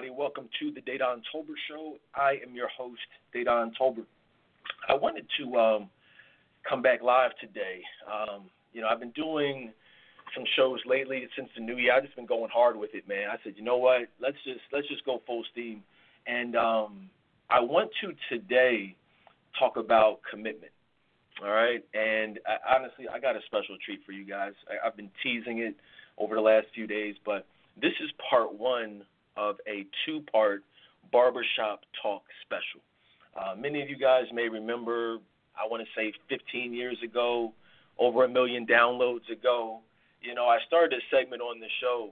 everybody? Welcome to the Dedan Tolbert Show. I am your host, Dedan Tolbert. I wanted to um, come back live today. Um, you know, I've been doing some shows lately since the new year. I've just been going hard with it, man. I said, you know what? Let's just let's just go full steam. And um, I want to today talk about commitment. All right, and I, honestly, I got a special treat for you guys. I, I've been teasing it over the last few days, but this is part one of a two part barbershop talk special. Uh, many of you guys may remember, I want to say 15 years ago, over a million downloads ago, you know, I started a segment on the show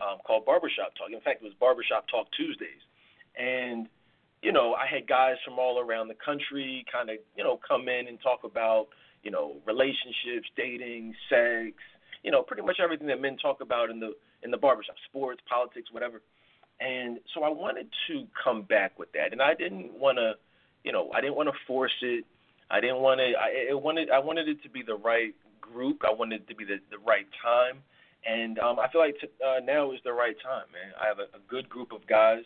um, called Barbershop Talk. In fact, it was Barbershop Talk Tuesdays. And, you know, I had guys from all around the country kind of, you know, come in and talk about, you know, relationships, dating, sex, you know, pretty much everything that men talk about in the in the barbershop, sports, politics, whatever. And so I wanted to come back with that, and I didn't want to, you know, I didn't want to force it. I didn't want to. I wanted. I wanted it to be the right group. I wanted it to be the the right time, and um, I feel like t- uh, now is the right time, man. I have a, a good group of guys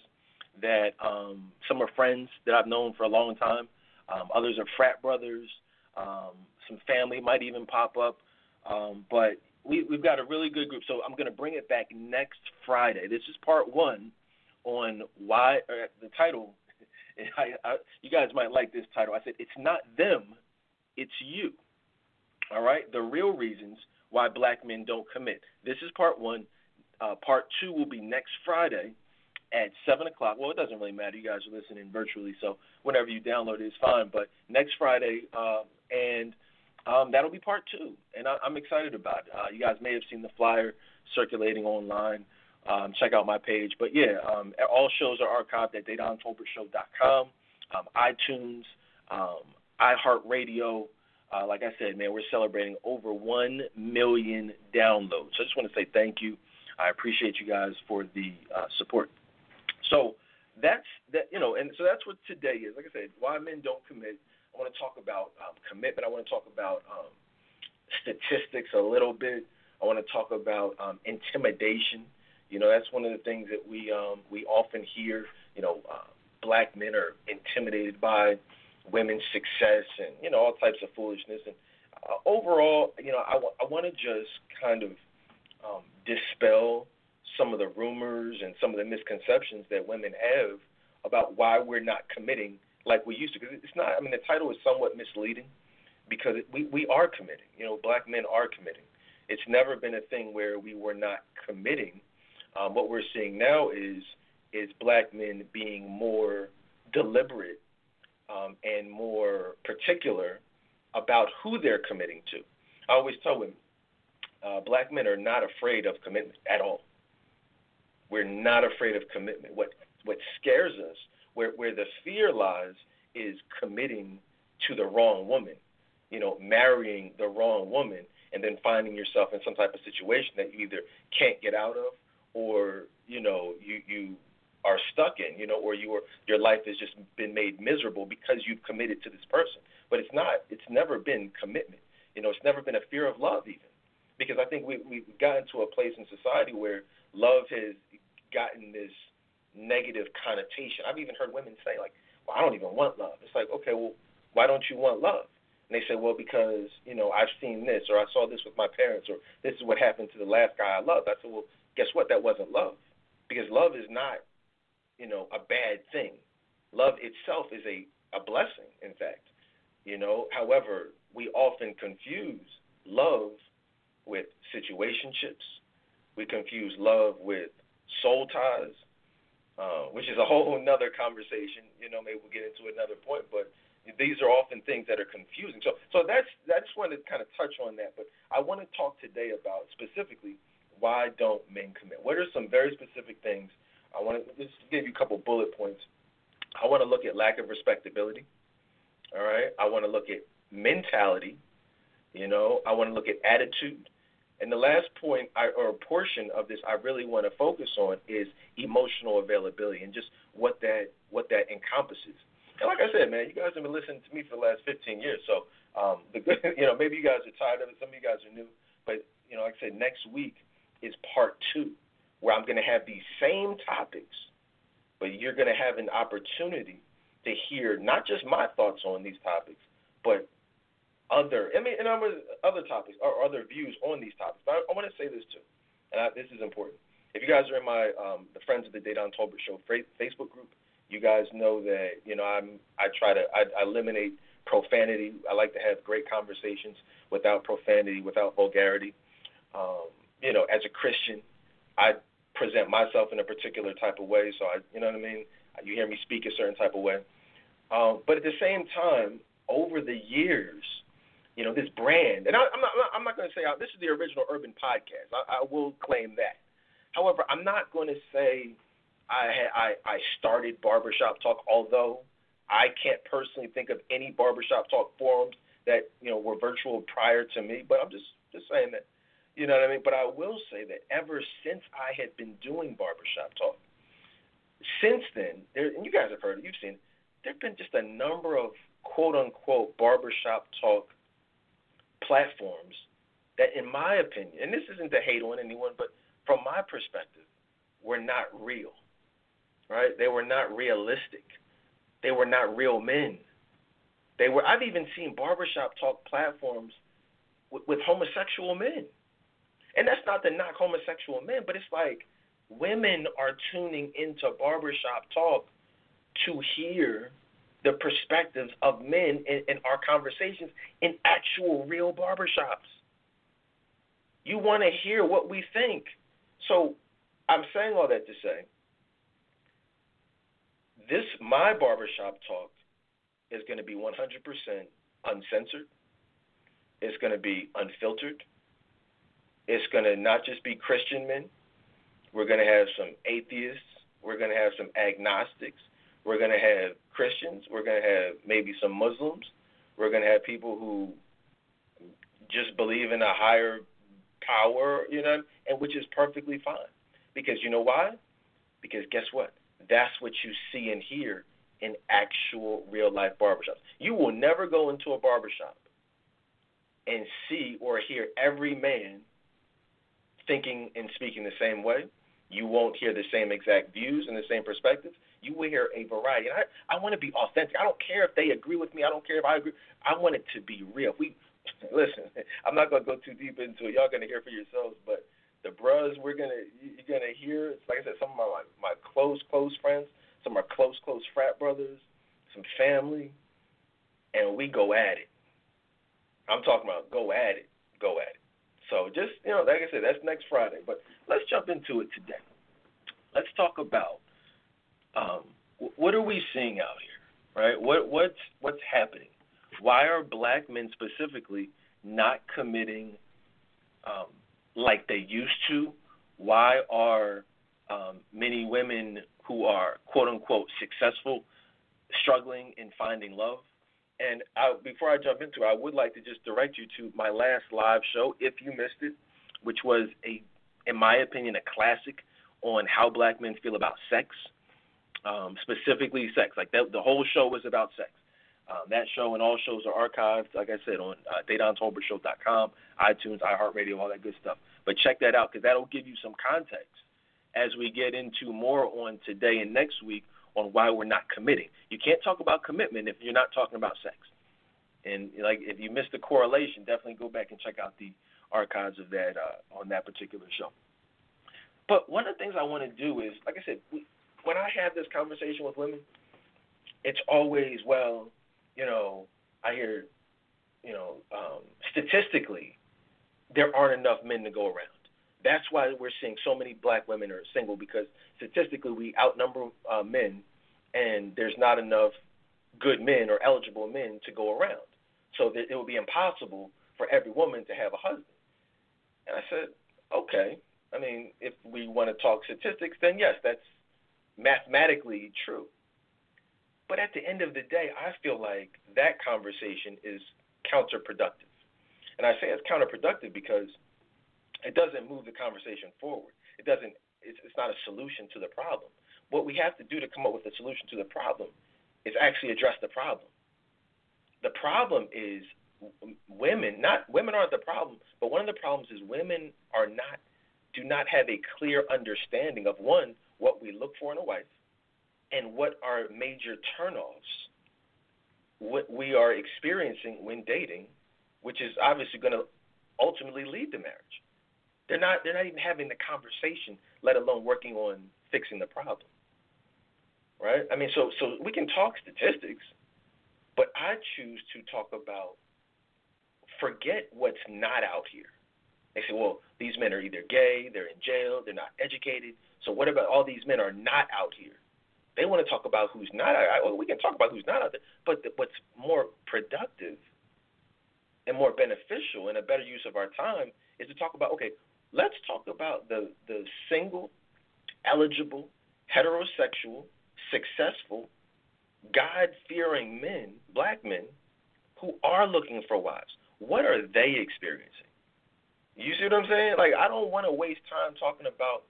that um, some are friends that I've known for a long time. Um, others are frat brothers. Um, some family might even pop up. Um, but we, we've got a really good group. So I'm going to bring it back next Friday. This is part one on why the title. I, I, you guys might like this title. I said it's not them, it's you. All right, the real reasons why black men don't commit. This is part one. Uh, part two will be next Friday at seven o'clock. Well, it doesn't really matter. You guys are listening virtually, so whenever you download it is fine. But next Friday, uh, and um, that'll be part two, and I, am excited about it. Uh, you guys may have seen the flyer circulating online. Um, check out my page. But yeah, um, all shows are archived at DedanTolbertShow.com, um, iTunes, um, iHeartRadio. Uh, like I said, man, we're celebrating over 1 million downloads. So I just want to say thank you. I appreciate you guys for the uh, support. So that's that, you know, and so that's what today is. Like I said, why men don't commit. I want to talk about um, commitment. I want to talk about um, statistics a little bit. I want to talk about um, intimidation. You know, that's one of the things that we um, we often hear. You know, uh, black men are intimidated by women's success and you know all types of foolishness. And uh, overall, you know, I, w- I want to just kind of um, dispel some of the rumors and some of the misconceptions that women have about why we're not committing like we used to. Because it's not. I mean, the title is somewhat misleading because we we are committing. You know, black men are committing. It's never been a thing where we were not committing. Um, what we're seeing now is is black men being more deliberate um, and more particular about who they're committing to. I always tell women, uh, black men are not afraid of commitment at all. We're not afraid of commitment. What what scares us where where the fear lies is committing to the wrong woman, you know, marrying the wrong woman, and then finding yourself in some type of situation that you either can't get out of, or you know, you you are stuck in, you know, or your your life has just been made miserable because you've committed to this person. But it's not. It's never been commitment. You know, it's never been a fear of love even, because I think we we've gotten to a place in society where love has gotten this negative connotation. I've even heard women say like, "Well, I don't even want love." It's like, okay, well, why don't you want love? And they say, well, because you know I've seen this, or I saw this with my parents, or this is what happened to the last guy I loved. I said, well, guess what? That wasn't love, because love is not, you know, a bad thing. Love itself is a a blessing, in fact. You know, however, we often confuse love with situationships. We confuse love with soul ties uh, which is a whole another conversation. You know, maybe we'll get into another point, but these are often things that are confusing. So, so that's I just wanted to kind of touch on that. But I want to talk today about specifically why don't men commit? What are some very specific things? I want to just give you a couple bullet points. I want to look at lack of respectability. All right. I want to look at mentality. You know, I want to look at attitude. And the last point I, or portion of this I really want to focus on is emotional availability and just what that what that encompasses. And like I said, man, you guys have been listening to me for the last 15 years, so um, the you know, maybe you guys are tired of it. Some of you guys are new, but you know, like I said, next week is part two. where I'm going to have these same topics, but you're going to have an opportunity to hear not just my thoughts on these topics, but other, I mean, and other topics or other views on these topics. But I, I want to say this too, and I, this is important. If you guys are in my um, the Friends of the Dedan Tolbert Show Facebook group, you guys know that you know I'm I try to I, I eliminate profanity. I like to have great conversations without profanity, without vulgarity. Um, you know, as a Christian, I present myself in a particular type of way. So I, you know what I mean. You hear me speak a certain type of way. Um, but at the same time, over the years, you know, this brand, and I, am not, I'm not going to say this is the original Urban podcast. I, I will claim that. However, I'm not going to say I, I I started barbershop talk, although I can't personally think of any barbershop talk forums that you know were virtual prior to me. But I'm just just saying that, you know what I mean. But I will say that ever since I had been doing barbershop talk, since then, there and you guys have heard it, you've seen, there've been just a number of quote unquote barbershop talk platforms that, in my opinion, and this isn't to hate on anyone, but from my perspective, were not real. Right? They were not realistic. They were not real men. They were. I've even seen barbershop talk platforms with, with homosexual men, and that's not to knock homosexual men, but it's like women are tuning into barbershop talk to hear the perspectives of men in, in our conversations in actual real barbershops. You want to hear what we think. So I'm saying all that to say this my barbershop talk is going to be 100% uncensored. It's going to be unfiltered. It's going to not just be Christian men. We're going to have some atheists. We're going to have some agnostics. We're going to have Christians. We're going to have maybe some Muslims. We're going to have people who just believe in a higher power, you know, and which is perfectly fine. Because you know why? Because guess what? That's what you see and hear in actual real life barbershops. You will never go into a barbershop and see or hear every man thinking and speaking the same way. You won't hear the same exact views and the same perspectives. You will hear a variety. And I, I want to be authentic. I don't care if they agree with me. I don't care if I agree. I want it to be real. We listen, I'm not gonna go too deep into it. Y'all gonna hear for yourselves, but the bros we're gonna you're gonna hear. Like I said, some of my my close close friends, some of our close close frat brothers, some family, and we go at it. I'm talking about go at it, go at it. So just you know, like I said, that's next Friday. But let's jump into it today. Let's talk about um, what are we seeing out here, right? What what's what's happening? Why are black men specifically not committing um, like they used to? Why are um, many women who are quote unquote successful struggling in finding love? And I, before I jump into it, I would like to just direct you to my last live show, if you missed it, which was a, in my opinion, a classic on how black men feel about sex, um, specifically sex. Like that, the whole show was about sex. Um, that show and all shows are archived, like I said, on uh, DedanTolbertShow.com, iTunes, iHeartRadio, all that good stuff. But check that out because that'll give you some context as we get into more on today and next week on why we're not committing. You can't talk about commitment if you're not talking about sex. And like if you missed the correlation, definitely go back and check out the archives of that uh, on that particular show. But one of the things I want to do is, like I said, when I have this conversation with women, it's always well you know, I hear, you know, um, statistically, there aren't enough men to go around. That's why we're seeing so many black women are single because statistically we outnumber uh, men, and there's not enough good men or eligible men to go around. So that it would be impossible for every woman to have a husband. And I said, okay. I mean, if we want to talk statistics, then yes, that's mathematically true. But at the end of the day, I feel like that conversation is counterproductive. And I say it's counterproductive because it doesn't move the conversation forward. It doesn't. It's, it's not a solution to the problem. What we have to do to come up with a solution to the problem is actually address the problem. The problem is women. Not women aren't the problem, but one of the problems is women are not do not have a clear understanding of one, what we look for in a wife, and what are major turnoffs, what we are experiencing when dating, which is obviously going to ultimately lead to marriage. They're not they're not even having the conversation, let alone working on fixing the problem. Right? I mean, so so we can talk statistics, but I choose to talk about forget what's not out here. They say, well, these men are either gay, they're in jail, they're not educated. So what about all these men are not out here? They want to talk about who's not out. Well, we can talk about who's not out there, but the, what's more productive and more beneficial and a better use of our time is to talk about okay, let's talk about the the single, eligible, heterosexual, successful, God fearing men, black men, who are looking for wives. What are they experiencing? You see what I'm saying? Like I don't want to waste time talking about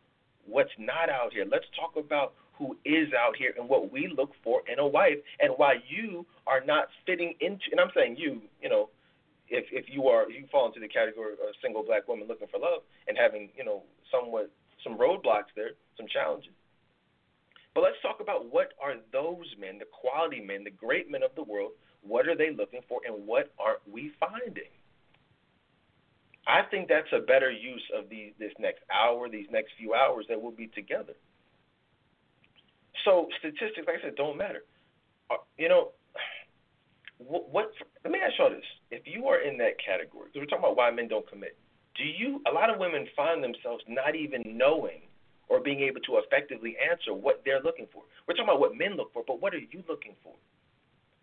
what's not out here. Let's talk about who is out here and what we look for in a wife and why you are not fitting into and I'm saying you, you know, if if you are you fall into the category of a single black woman looking for love and having, you know, somewhat some roadblocks there, some challenges. But let's talk about what are those men, the quality men, the great men of the world, what are they looking for and what aren't we finding? I think that's a better use of the, this next hour, these next few hours that we'll be together. So statistics, like I said, don't matter. Uh, you know, what, what? Let me ask you this: If you are in that category, because we're talking about why men don't commit, do you? A lot of women find themselves not even knowing or being able to effectively answer what they're looking for. We're talking about what men look for, but what are you looking for?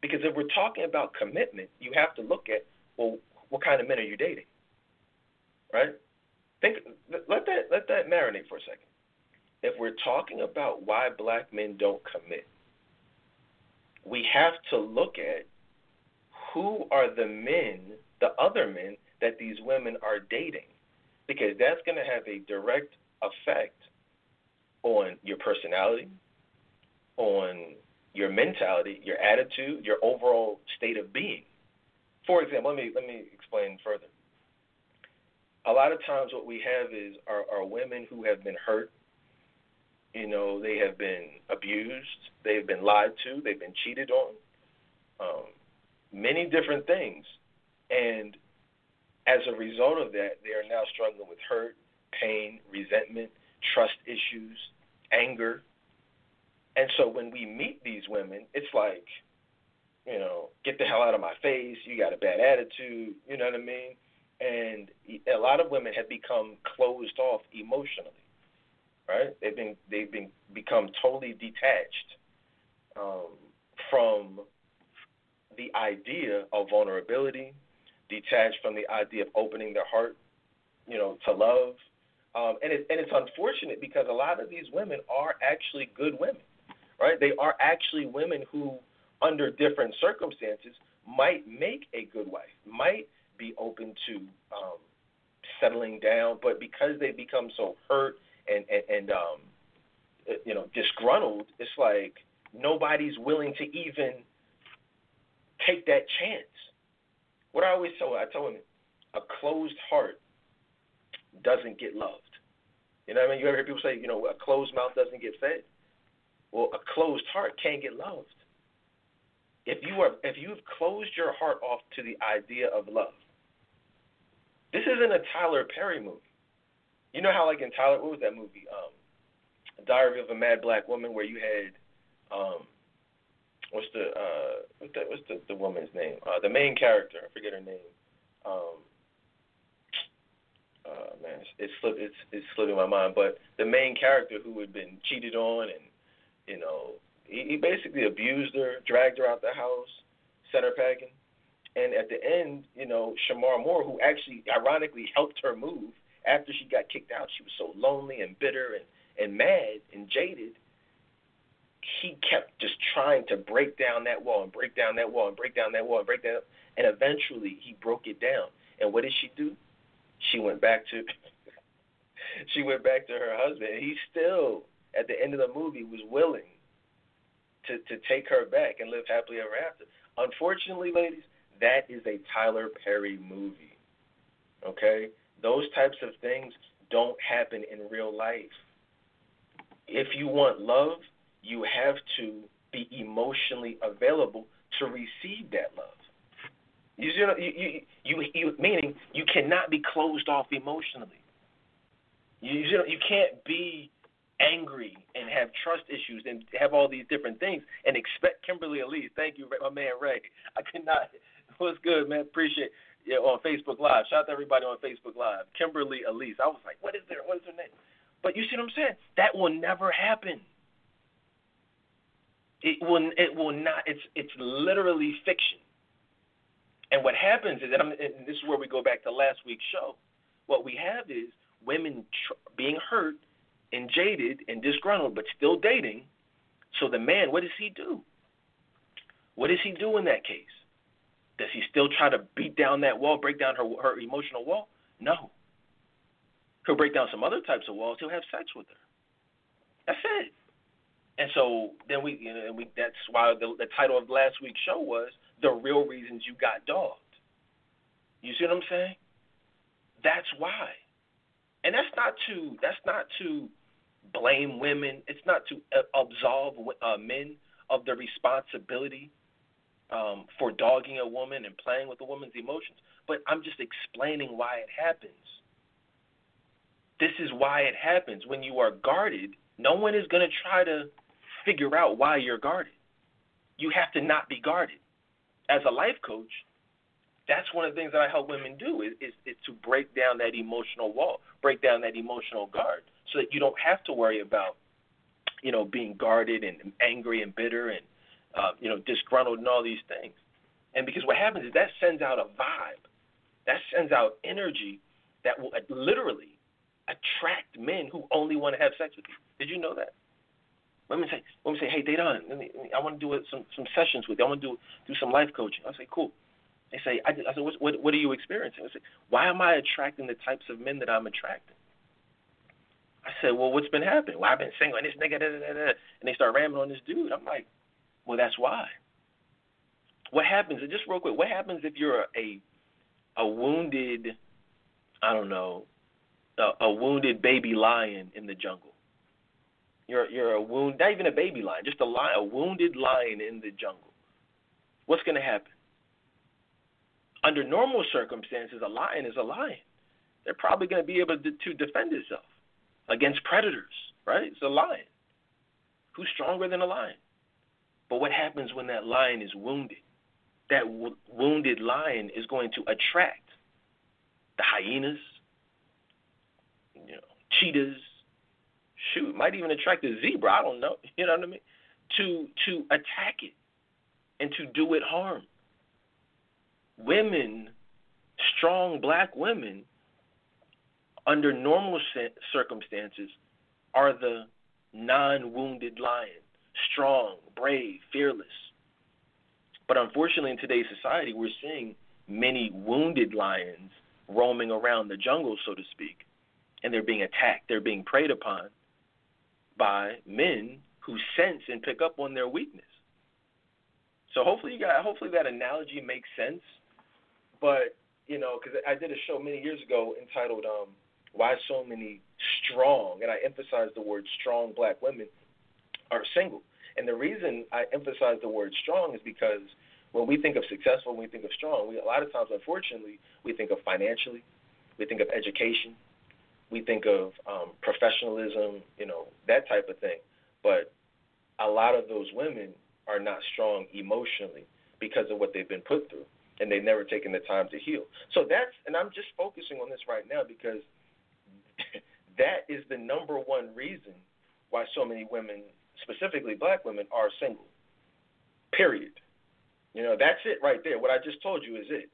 Because if we're talking about commitment, you have to look at well, what kind of men are you dating? right? Think let that let that marinate for a second. If we're talking about why black men don't commit, we have to look at who are the men, the other men that these women are dating, because that's going to have a direct effect on your personality, on your mentality, your attitude, your overall state of being. For example, let me let me explain further. A lot of times what we have is are, are women who have been hurt. You know, they have been abused, they've been lied to, they've been cheated on, um, many different things. And as a result of that, they are now struggling with hurt, pain, resentment, trust issues, anger. And so when we meet these women, it's like, you know, get the hell out of my face, you got a bad attitude, you know what I mean? and a lot of women have become closed off emotionally, right? They've been they've been become totally detached um, from the idea of vulnerability, detached from the idea of opening their heart, you know, to love. Um, and, it, and it's unfortunate because a lot of these women are actually good women, right? They are actually women who, under different circumstances, might make a good wife, might be open to um, settling down, but because they become so hurt and and, and um, you know disgruntled, it's like nobody's willing to even take that chance. What I always tell I tell women, a closed heart doesn't get loved. You know what I mean? You ever hear people say, you know, a closed mouth doesn't get fed? Well, a closed heart can't get loved. If you are if you've closed your heart off to the idea of love, this isn't a Tyler Perry movie. You know how like in Tyler, what was that movie? Um, Diary of a Mad Black Woman, where you had um, what's the uh, what's the what's the, the woman's name? Uh, the main character, I forget her name. Um, uh, man, it's it's, slip, it's it's slipping my mind. But the main character who had been cheated on and you know he, he basically abused her, dragged her out the house, sent her packing. And at the end, you know, Shemar Moore, who actually ironically helped her move after she got kicked out, she was so lonely and bitter and, and mad and jaded. He kept just trying to break down that wall and break down that wall and break down that wall and break down. And eventually he broke it down. And what did she do? She went back to she went back to her husband. He still, at the end of the movie, was willing to to take her back and live happily ever after. Unfortunately, ladies, that is a Tyler Perry movie. Okay? Those types of things don't happen in real life. If you want love, you have to be emotionally available to receive that love. You, you, you, you, you meaning you cannot be closed off emotionally. You, you, know, you can't be angry and have trust issues and have all these different things and expect Kimberly Elise. Thank you, my man Ray. I cannot. What's good, man? Appreciate yeah on Facebook Live. Shout out to everybody on Facebook Live. Kimberly Elise. I was like, what is there? What is her name? But you see what I'm saying? That will never happen. It will. It will not. It's. It's literally fiction. And what happens is, and, and this is where we go back to last week's show. What we have is women tr- being hurt and jaded and disgruntled, but still dating. So the man, what does he do? What does he do in that case? Does he still try to beat down that wall, break down her her emotional wall? No. He'll break down some other types of walls. He'll have sex with her. That's it. And so then we, you know, we that's why the, the title of last week's show was the real reasons you got dogged. You see what I'm saying? That's why. And that's not to that's not to blame women. It's not to absolve uh, men of the responsibility um, for dogging a woman and playing with a woman's emotions. But I'm just explaining why it happens. This is why it happens. When you are guarded, no one is going to try to figure out why you're guarded. You have to not be guarded. As a life coach, that's one of the things that I help women do is, is, is to break down that emotional wall, break down that emotional guard, so that you don't have to worry about, you know, being guarded and angry and bitter and, uh, you know, disgruntled and all these things. And because what happens is that sends out a vibe, that sends out energy that will literally attract men who only want to have sex with you. Did you know that? Women say, say, hey, Dedan, let me, I want to do some some sessions with you. I want to do do some life coaching. I say, cool. They say, I, I said, what, what, are you experiencing? I say, why am I attracting the types of men that I'm attracting? I said, well, what's been happening? Well, I've been single and this nigga, da, da, da, da. and they start ramming on this dude. I'm like, well, that's why. What happens? Just real quick, what happens if you're a a wounded, I don't know, a, a wounded baby lion in the jungle? You're you're a wound, not even a baby lion, just a lion, a wounded lion in the jungle. What's going to happen? Under normal circumstances, a lion is a lion. They're probably going to be able to, to defend itself against predators, right? It's a lion. Who's stronger than a lion? But what happens when that lion is wounded? That w- wounded lion is going to attract the hyenas, you know, cheetahs, shoot, might even attract a zebra. I don't know. You know what I mean? To to attack it and to do it harm. Women, strong black women, under normal circumstances, are the non-wounded lion, strong, brave, fearless. But unfortunately, in today's society, we're seeing many wounded lions roaming around the jungle, so to speak, and they're being attacked, they're being preyed upon by men who sense and pick up on their weakness. So hopefully you got hopefully that analogy makes sense. But you know, because I did a show many years ago entitled um, "Why So Many Strong," and I emphasized the word strong black women are single. And the reason I emphasize the word strong is because when we think of successful, when we think of strong, we a lot of times, unfortunately, we think of financially, we think of education, we think of um, professionalism, you know, that type of thing. But a lot of those women are not strong emotionally because of what they've been put through, and they've never taken the time to heal. So that's, and I'm just focusing on this right now because that is the number one reason why so many women, specifically black women, are single. Period. You know, that's it right there. What I just told you is it.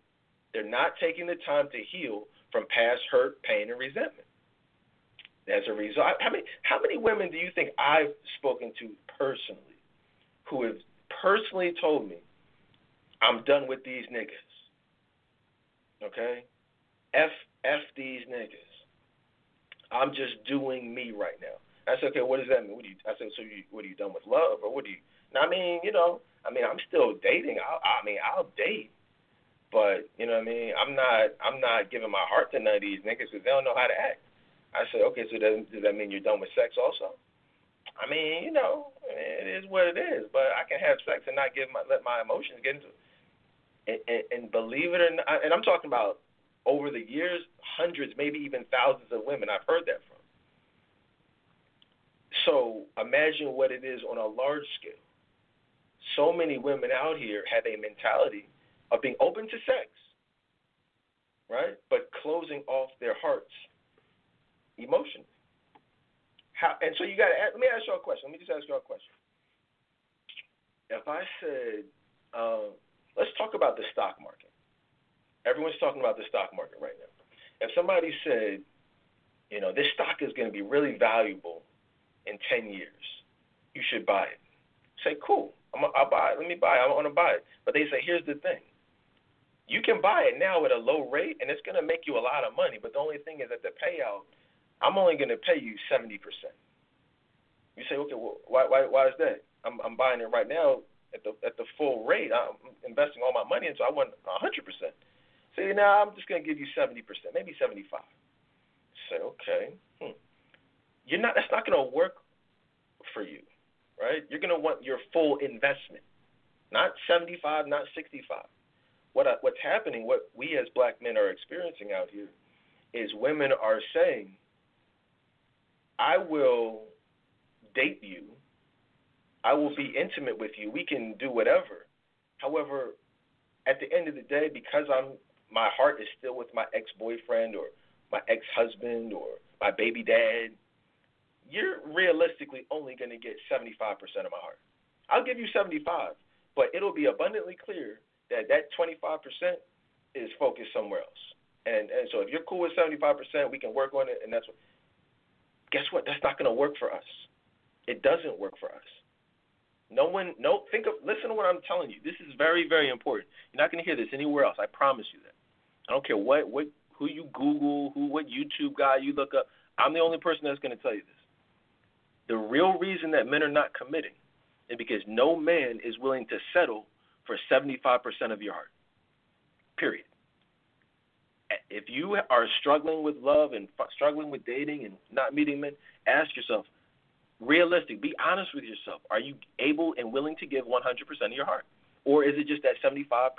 They're not taking the time to heal from past hurt, pain, and resentment as a result. How many how many women do you think I've spoken to personally who have personally told me, I'm done with these niggas. Okay? F F these niggas. I'm just doing me right now. I said, okay, what does that mean? What do you, I said, so you, what are you done with love, or what do you? Now, I mean, you know, I mean, I'm still dating. I, I mean, I'll date, but you know what I mean. I'm not, I'm not giving my heart to none of these niggas because they don't know how to act. I said, okay, so does, does that mean you're done with sex also? I mean, you know, it is what it is. But I can have sex and not give my let my emotions get into it. And, and, and believe it or not, and I'm talking about over the years, hundreds, maybe even thousands of women I've heard that from. So imagine what it is on a large scale. So many women out here have a mentality of being open to sex, right? But closing off their hearts emotionally. How, and so you got to let me ask you a question. Let me just ask you a question. If I said, um, let's talk about the stock market. Everyone's talking about the stock market right now. If somebody said, you know, this stock is going to be really valuable in 10 years, you should buy it. Say, cool, I'm, I'll buy it. Let me buy it. I want to buy it. But they say, here's the thing you can buy it now at a low rate, and it's going to make you a lot of money. But the only thing is that the payout, I'm only going to pay you seventy percent. You say, okay, well, why, why, why is that? I'm, I'm buying it right now at the at the full rate. I'm investing all my money into. I want a hundred percent. Say, now I'm just going to give you seventy percent, maybe seventy-five. Say, okay, hmm. you're not. That's not going to work for you, right? You're going to want your full investment, not seventy-five, not sixty-five what I, what's happening, what we as black men are experiencing out here, is women are saying, "I will date you, I will be intimate with you, we can do whatever." However, at the end of the day, because I'm my heart is still with my ex-boyfriend or my ex-husband or my baby dad, you're realistically only going to get 75% of my heart. I'll give you 75, but it'll be abundantly clear that that 25% is focused somewhere else. And and so if you're cool with 75%, we can work on it. And that's what. Guess what? That's not going to work for us. It doesn't work for us. No one, no. Think of, listen to what I'm telling you. This is very, very important. You're not going to hear this anywhere else. I promise you that. I don't care what, what, who you Google, who, what YouTube guy you look up. I'm the only person that's going to tell you this. The real reason that men are not committing is because no man is willing to settle for 75% of your heart. Period. If you are struggling with love and struggling with dating and not meeting men, ask yourself, realistic, be honest with yourself. Are you able and willing to give 100% of your heart? Or is it just that 75%?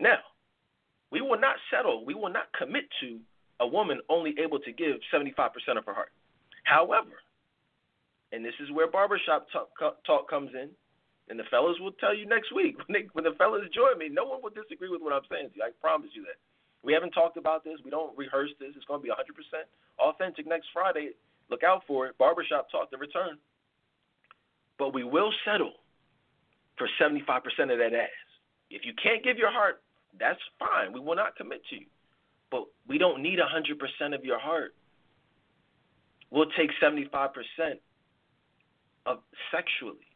Now, we will not settle, we will not commit to a woman only able to give 75% of her heart. However, and this is where barbershop talk, talk comes in, and the fellas will tell you next week when, they, when the fellas join me. No one will disagree with what I'm saying to you. I promise you that. We haven't talked about this. We don't rehearse this. It's going to be 100% authentic next Friday. Look out for it. Barbershop Talk, the return. But we will settle for 75% of that ass. If you can't give your heart, that's fine. We will not commit to you. But we don't need 100% of your heart. We'll take 75% of sexually.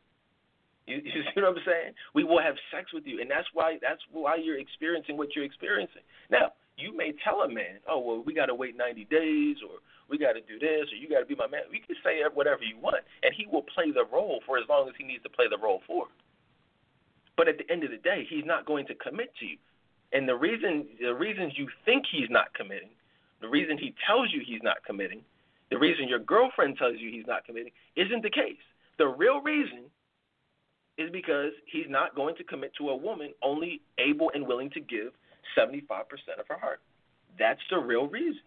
You, you see what I'm saying? We will have sex with you, and that's why that's why you're experiencing what you're experiencing. Now, you may tell a man, "Oh, well, we got to wait 90 days, or we got to do this, or you got to be my man." You can say whatever you want, and he will play the role for as long as he needs to play the role for. But at the end of the day, he's not going to commit to you. And the reason the reasons you think he's not committing, the reason he tells you he's not committing, the reason your girlfriend tells you he's not committing isn't the case. The real reason is because he's not going to commit to a woman only able and willing to give 75% of her heart. That's the real reason.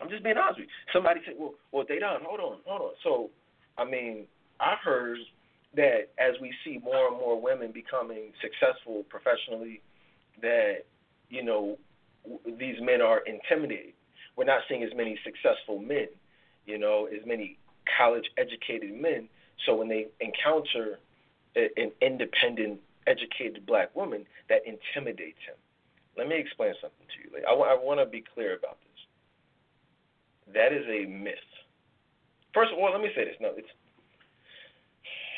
I'm just being honest with you. Somebody said, well, well, Dedan, hold on, hold on. So, I mean, I've heard that as we see more and more women becoming successful professionally, that, you know, these men are intimidated. We're not seeing as many successful men, you know, as many college educated men so when they encounter a, an independent, educated black woman, that intimidates him. Let me explain something to you. Like, I, want to be clear about this. That is a myth. First of all, let me say this. No, it's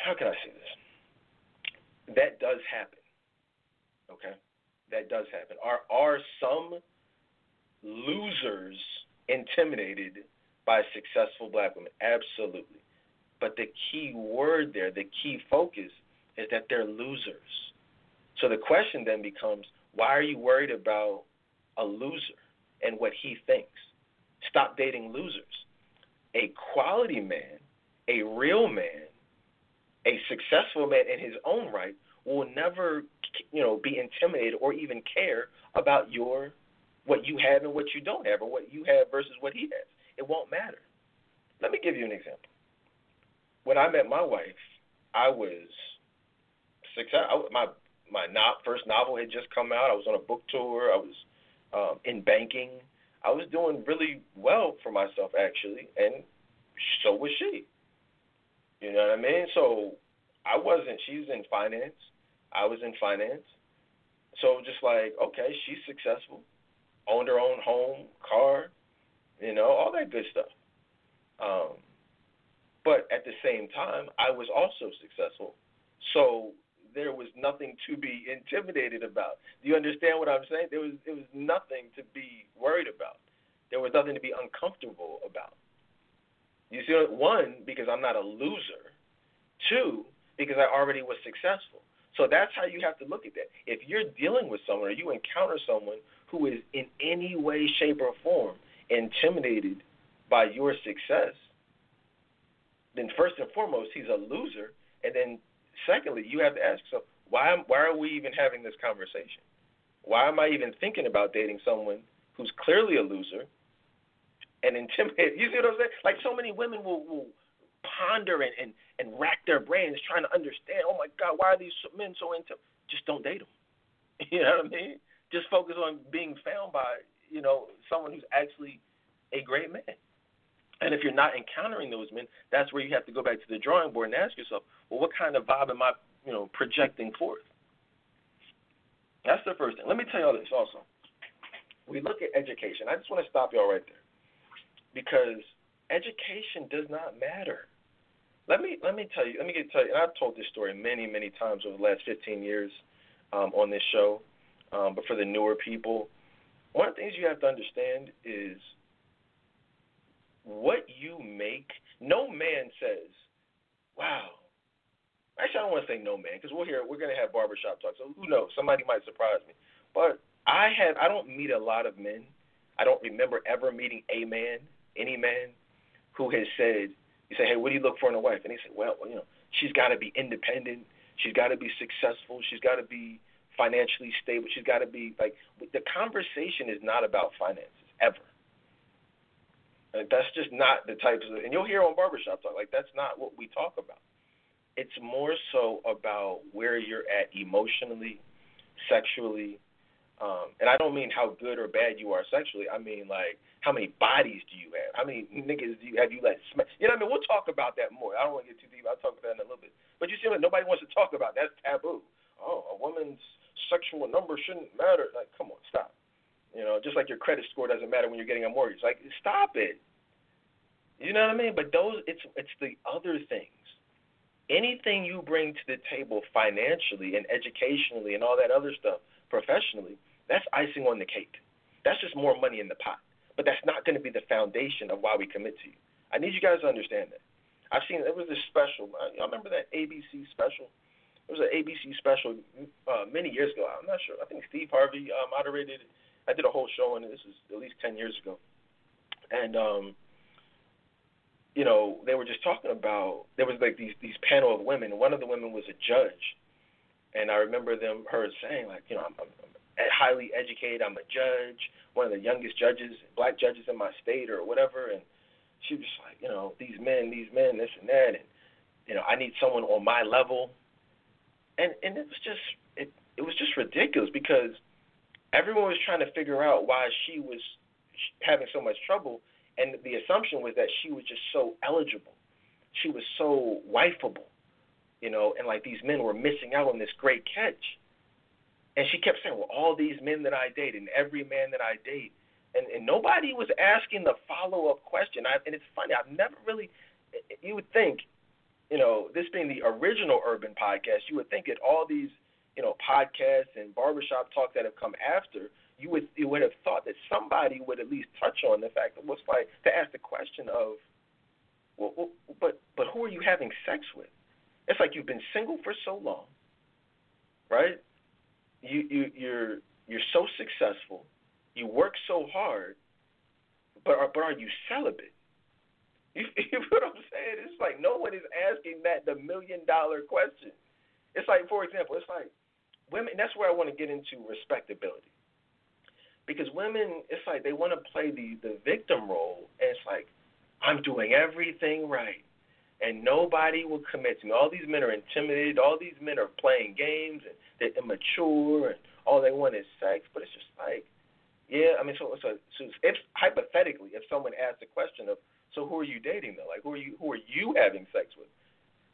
how can I say this? That does happen. Okay, that does happen. Are are some losers intimidated by successful black women? Absolutely. But the key word there, the key focus, is that they're losers. So the question then becomes why are you worried about a loser and what he thinks? Stop dating losers. A quality man, a real man, a successful man in his own right will never, you know, be intimidated or even care about your what you have and what you don't have, or what you have versus what he has. It won't matter. Let me give you an example. When I met my wife, I was success. I, my my not, first novel had just come out. I was on a book tour. I was um, in banking. I was doing really well for myself actually, and so was she. You know what I mean? So I wasn't. She's in finance. I was in finance. So just like, okay, she's successful, owned her own home, car, you know, all that good stuff. Um, but at the same time, I was also successful. So there was nothing to be intimidated about. Do you understand what I'm saying? There was there was nothing to be worried about. There was nothing to be uncomfortable about. You see, one because I'm not a loser. Two because I already was successful. So that's how you have to look at that. If you're dealing with someone or you encounter someone who is in any way, shape, or form intimidated by your success, then first and foremost, he's a loser. And then secondly, you have to ask yourself, why why are we even having this conversation? Why am I even thinking about dating someone who's clearly a loser and intimidated? You see what I'm saying? Like so many women will, will ponder and, and, and rack their brains trying to understand, oh my God, why are these men so into just don't date them. You know what I mean? Just focus on being found by, you know, someone who's actually a great man. And if you're not encountering those men, that's where you have to go back to the drawing board and ask yourself, well, what kind of vibe am I, you know, projecting forth? That's the first thing. Let me tell you all this also. We look at education. I just want to stop y'all right there because education does not matter. Let me let me tell you. Let me get tell you. And I've told this story many many times over the last 15 years um, on this show. Um, but for the newer people, one of the things you have to understand is what you make, no man says, wow. Actually, I don't want to say no man because we're here. We're going to have barbershop talk. So who knows? Somebody might surprise me. But I have. I don't meet a lot of men. I don't remember ever meeting a man, any man, who has said, "You say, hey, what do you look for in a wife?" And he said, "Well, you know, she's got to be independent. She's got to be successful. She's got to be financially stable. She's got to be like the conversation is not about finances ever. Like, that's just not the types of, and you'll hear on barbershop talk, like that's not what we talk about. It's more so about where you're at emotionally, sexually, um, and I don't mean how good or bad you are sexually. I mean like how many bodies do you have? How many niggas do you have you let smack? You know what I mean? We'll talk about that more. I don't want to get too deep. I'll talk about that in a little bit. But you see what nobody wants to talk about. That's taboo. Oh, a woman's sexual number shouldn't matter. Like, come on, stop. You know, just like your credit score doesn't matter when you're getting a mortgage. Like, stop it. You know what I mean? But those, it's it's the other things. Anything you bring to the table financially and educationally and all that other stuff professionally, that's icing on the cake. That's just more money in the pot. But that's not going to be the foundation of why we commit to you. I need you guys to understand that. I've seen there was this special. I remember that ABC special. It was an ABC special uh, many years ago. I'm not sure. I think Steve Harvey uh, moderated it. I did a whole show on it. This was at least ten years ago, and um, you know, they were just talking about there was like these these panel of women. One of the women was a judge, and I remember them her saying like, you know, I'm, I'm, I'm highly educated. I'm a judge, one of the youngest judges, black judges in my state or whatever, and she was like, you know, these men, these men, this and that, and you know, I need someone on my level and and it was just it it was just ridiculous because everyone was trying to figure out why she was having so much trouble, and the assumption was that she was just so eligible, she was so wifeable, you know, and like these men were missing out on this great catch. And she kept saying, "Well, all these men that I date, and every man that I date," and and nobody was asking the follow up question. I, and it's funny, I've never really. You would think you know, this being the original urban podcast, you would think that all these, you know, podcasts and barbershop talk that have come after, you would you would have thought that somebody would at least touch on the fact that what's like to ask the question of, well, well, but but who are you having sex with? It's like you've been single for so long, right? You you you're you're so successful, you work so hard, but are, but are you celibate? You, you know what I'm saying? It's like no one is asking that the million dollar question. It's like, for example, it's like women. That's where I want to get into respectability, because women, it's like they want to play the the victim role, and it's like I'm doing everything right, and nobody will commit to me. All these men are intimidated. All these men are playing games, and they're immature, and all they want is sex. But it's just like, yeah, I mean, so so, so if hypothetically, if someone asked the question of so who are you dating though? Like who are you who are you having sex with?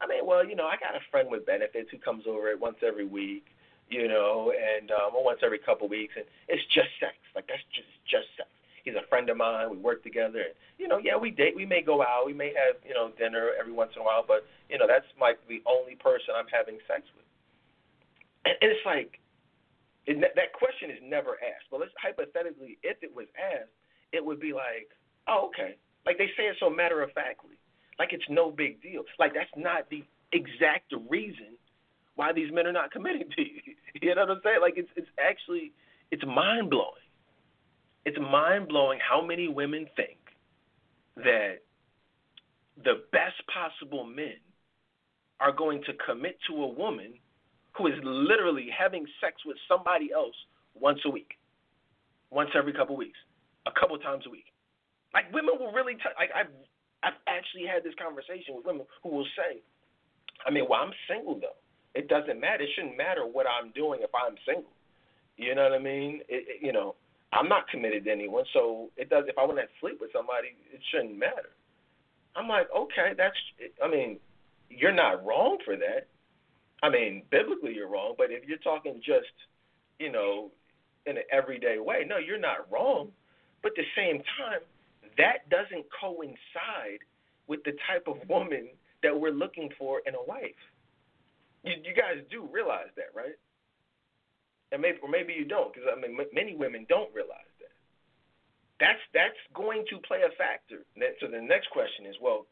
I mean, well, you know, I got a friend with benefits who comes over once every week, you know, and um once every couple weeks and it's just sex. Like that's just just sex. He's a friend of mine, we work together and you know, yeah, we date, we may go out, we may have, you know, dinner every once in a while, but you know, that's like the only person I'm having sex with. And, and it's like it, that question is never asked. But let's hypothetically, if it was asked, it would be like, oh, okay, like they say it so matter of factly. Like it's no big deal. Like that's not the exact reason why these men are not committing to you. You know what I'm saying? Like it's it's actually it's mind blowing. It's mind blowing how many women think that the best possible men are going to commit to a woman who is literally having sex with somebody else once a week, once every couple weeks, a couple times a week. Like women will really t- like I've I've actually had this conversation with women who will say, I mean, well, I'm single though. It doesn't matter. It shouldn't matter what I'm doing if I'm single. You know what I mean? It, it, you know, I'm not committed to anyone, so it does. If I want to sleep with somebody, it shouldn't matter. I'm like, okay, that's. I mean, you're not wrong for that. I mean, biblically you're wrong, but if you're talking just, you know, in an everyday way, no, you're not wrong. But at the same time, that doesn't coincide with the type of woman that we're looking for in a wife. You, you guys do realize that, right? And maybe, or maybe you don't, because I mean, m- many women don't realize that. That's that's going to play a factor. So the next question is, well,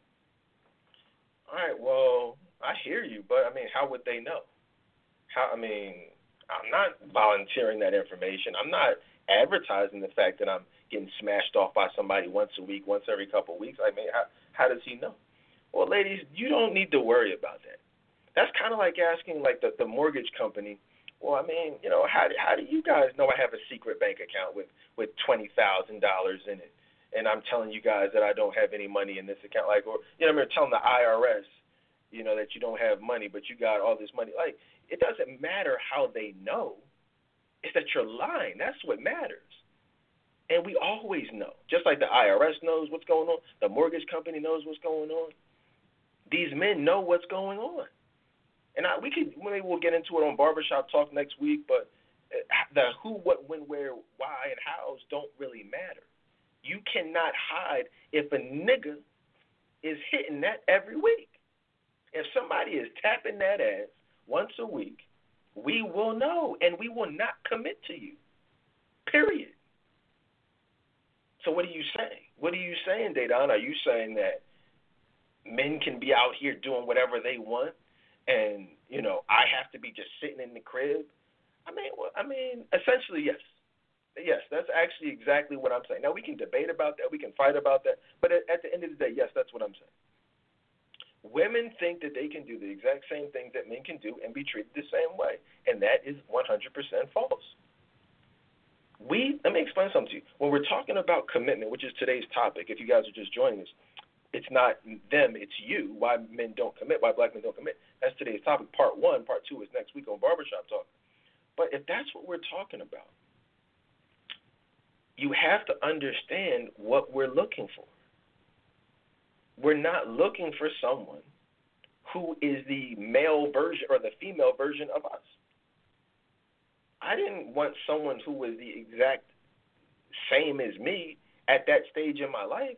all right, well, I hear you, but I mean, how would they know? How? I mean, I'm not volunteering that information. I'm not advertising the fact that I'm getting smashed off by somebody once a week, once every couple of weeks. I mean, how, how does he know? Well, ladies, you don't need to worry about that. That's kind of like asking like the, the mortgage company. Well, I mean, you know, how how do you guys know I have a secret bank account with with twenty thousand dollars in it, and I'm telling you guys that I don't have any money in this account? Like, or you know, I'm telling the IRS, you know, that you don't have money, but you got all this money. Like, it doesn't matter how they know. It's that you're lying. That's what matters. And we always know, just like the IRS knows what's going on, the mortgage company knows what's going on. These men know what's going on. And I, we could maybe we'll get into it on barbershop talk next week, but uh, the who, what, when, where, why, and hows don't really matter. You cannot hide if a nigga is hitting that every week. If somebody is tapping that ass once a week, we will know, and we will not commit to you. Period. So what are you saying? What are you saying, Dedan? Are you saying that men can be out here doing whatever they want, and you know I have to be just sitting in the crib? I mean, well, I mean, essentially, yes, yes. That's actually exactly what I'm saying. Now we can debate about that, we can fight about that, but at, at the end of the day, yes, that's what I'm saying. Women think that they can do the exact same things that men can do and be treated the same way, and that is 100% false we let me explain something to you. When we're talking about commitment, which is today's topic, if you guys are just joining us, it's not them, it's you. Why men don't commit, why black men don't commit. That's today's topic. Part one, part two is next week on Barbershop Talk. But if that's what we're talking about, you have to understand what we're looking for. We're not looking for someone who is the male version or the female version of us. I didn't want someone who was the exact same as me at that stage in my life,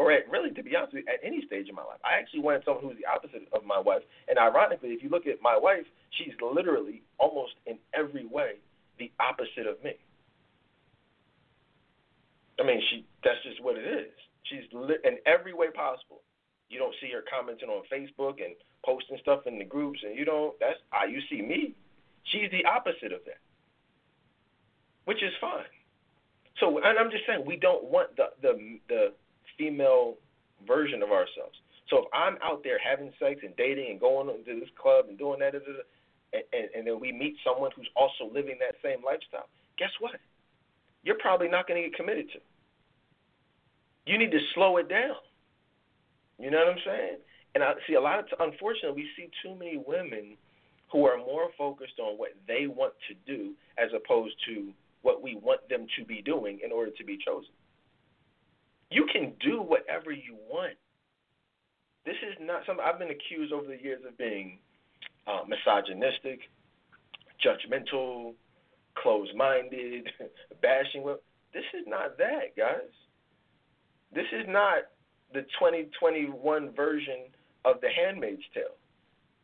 or at really, to be honest with you, at any stage in my life. I actually wanted someone who was the opposite of my wife. And ironically, if you look at my wife, she's literally almost in every way the opposite of me. I mean, she that's just what it is. She's li- in every way possible. You don't see her commenting on Facebook and posting stuff in the groups, and you don't. That's how you see me. She's the opposite of that which is fine. So, and I'm just saying, we don't want the the the female version of ourselves. So if I'm out there having sex and dating and going to this club and doing that, and, and, and then we meet someone who's also living that same lifestyle, guess what? You're probably not going to get committed to. You need to slow it down. You know what I'm saying? And I see a lot of, unfortunately, we see too many women who are more focused on what they want to do as opposed to what we want them to be doing in order to be chosen. You can do whatever you want. This is not something I've been accused over the years of being uh, misogynistic, judgmental, closed minded, bashing. This is not that, guys. This is not the 2021 version of The Handmaid's Tale.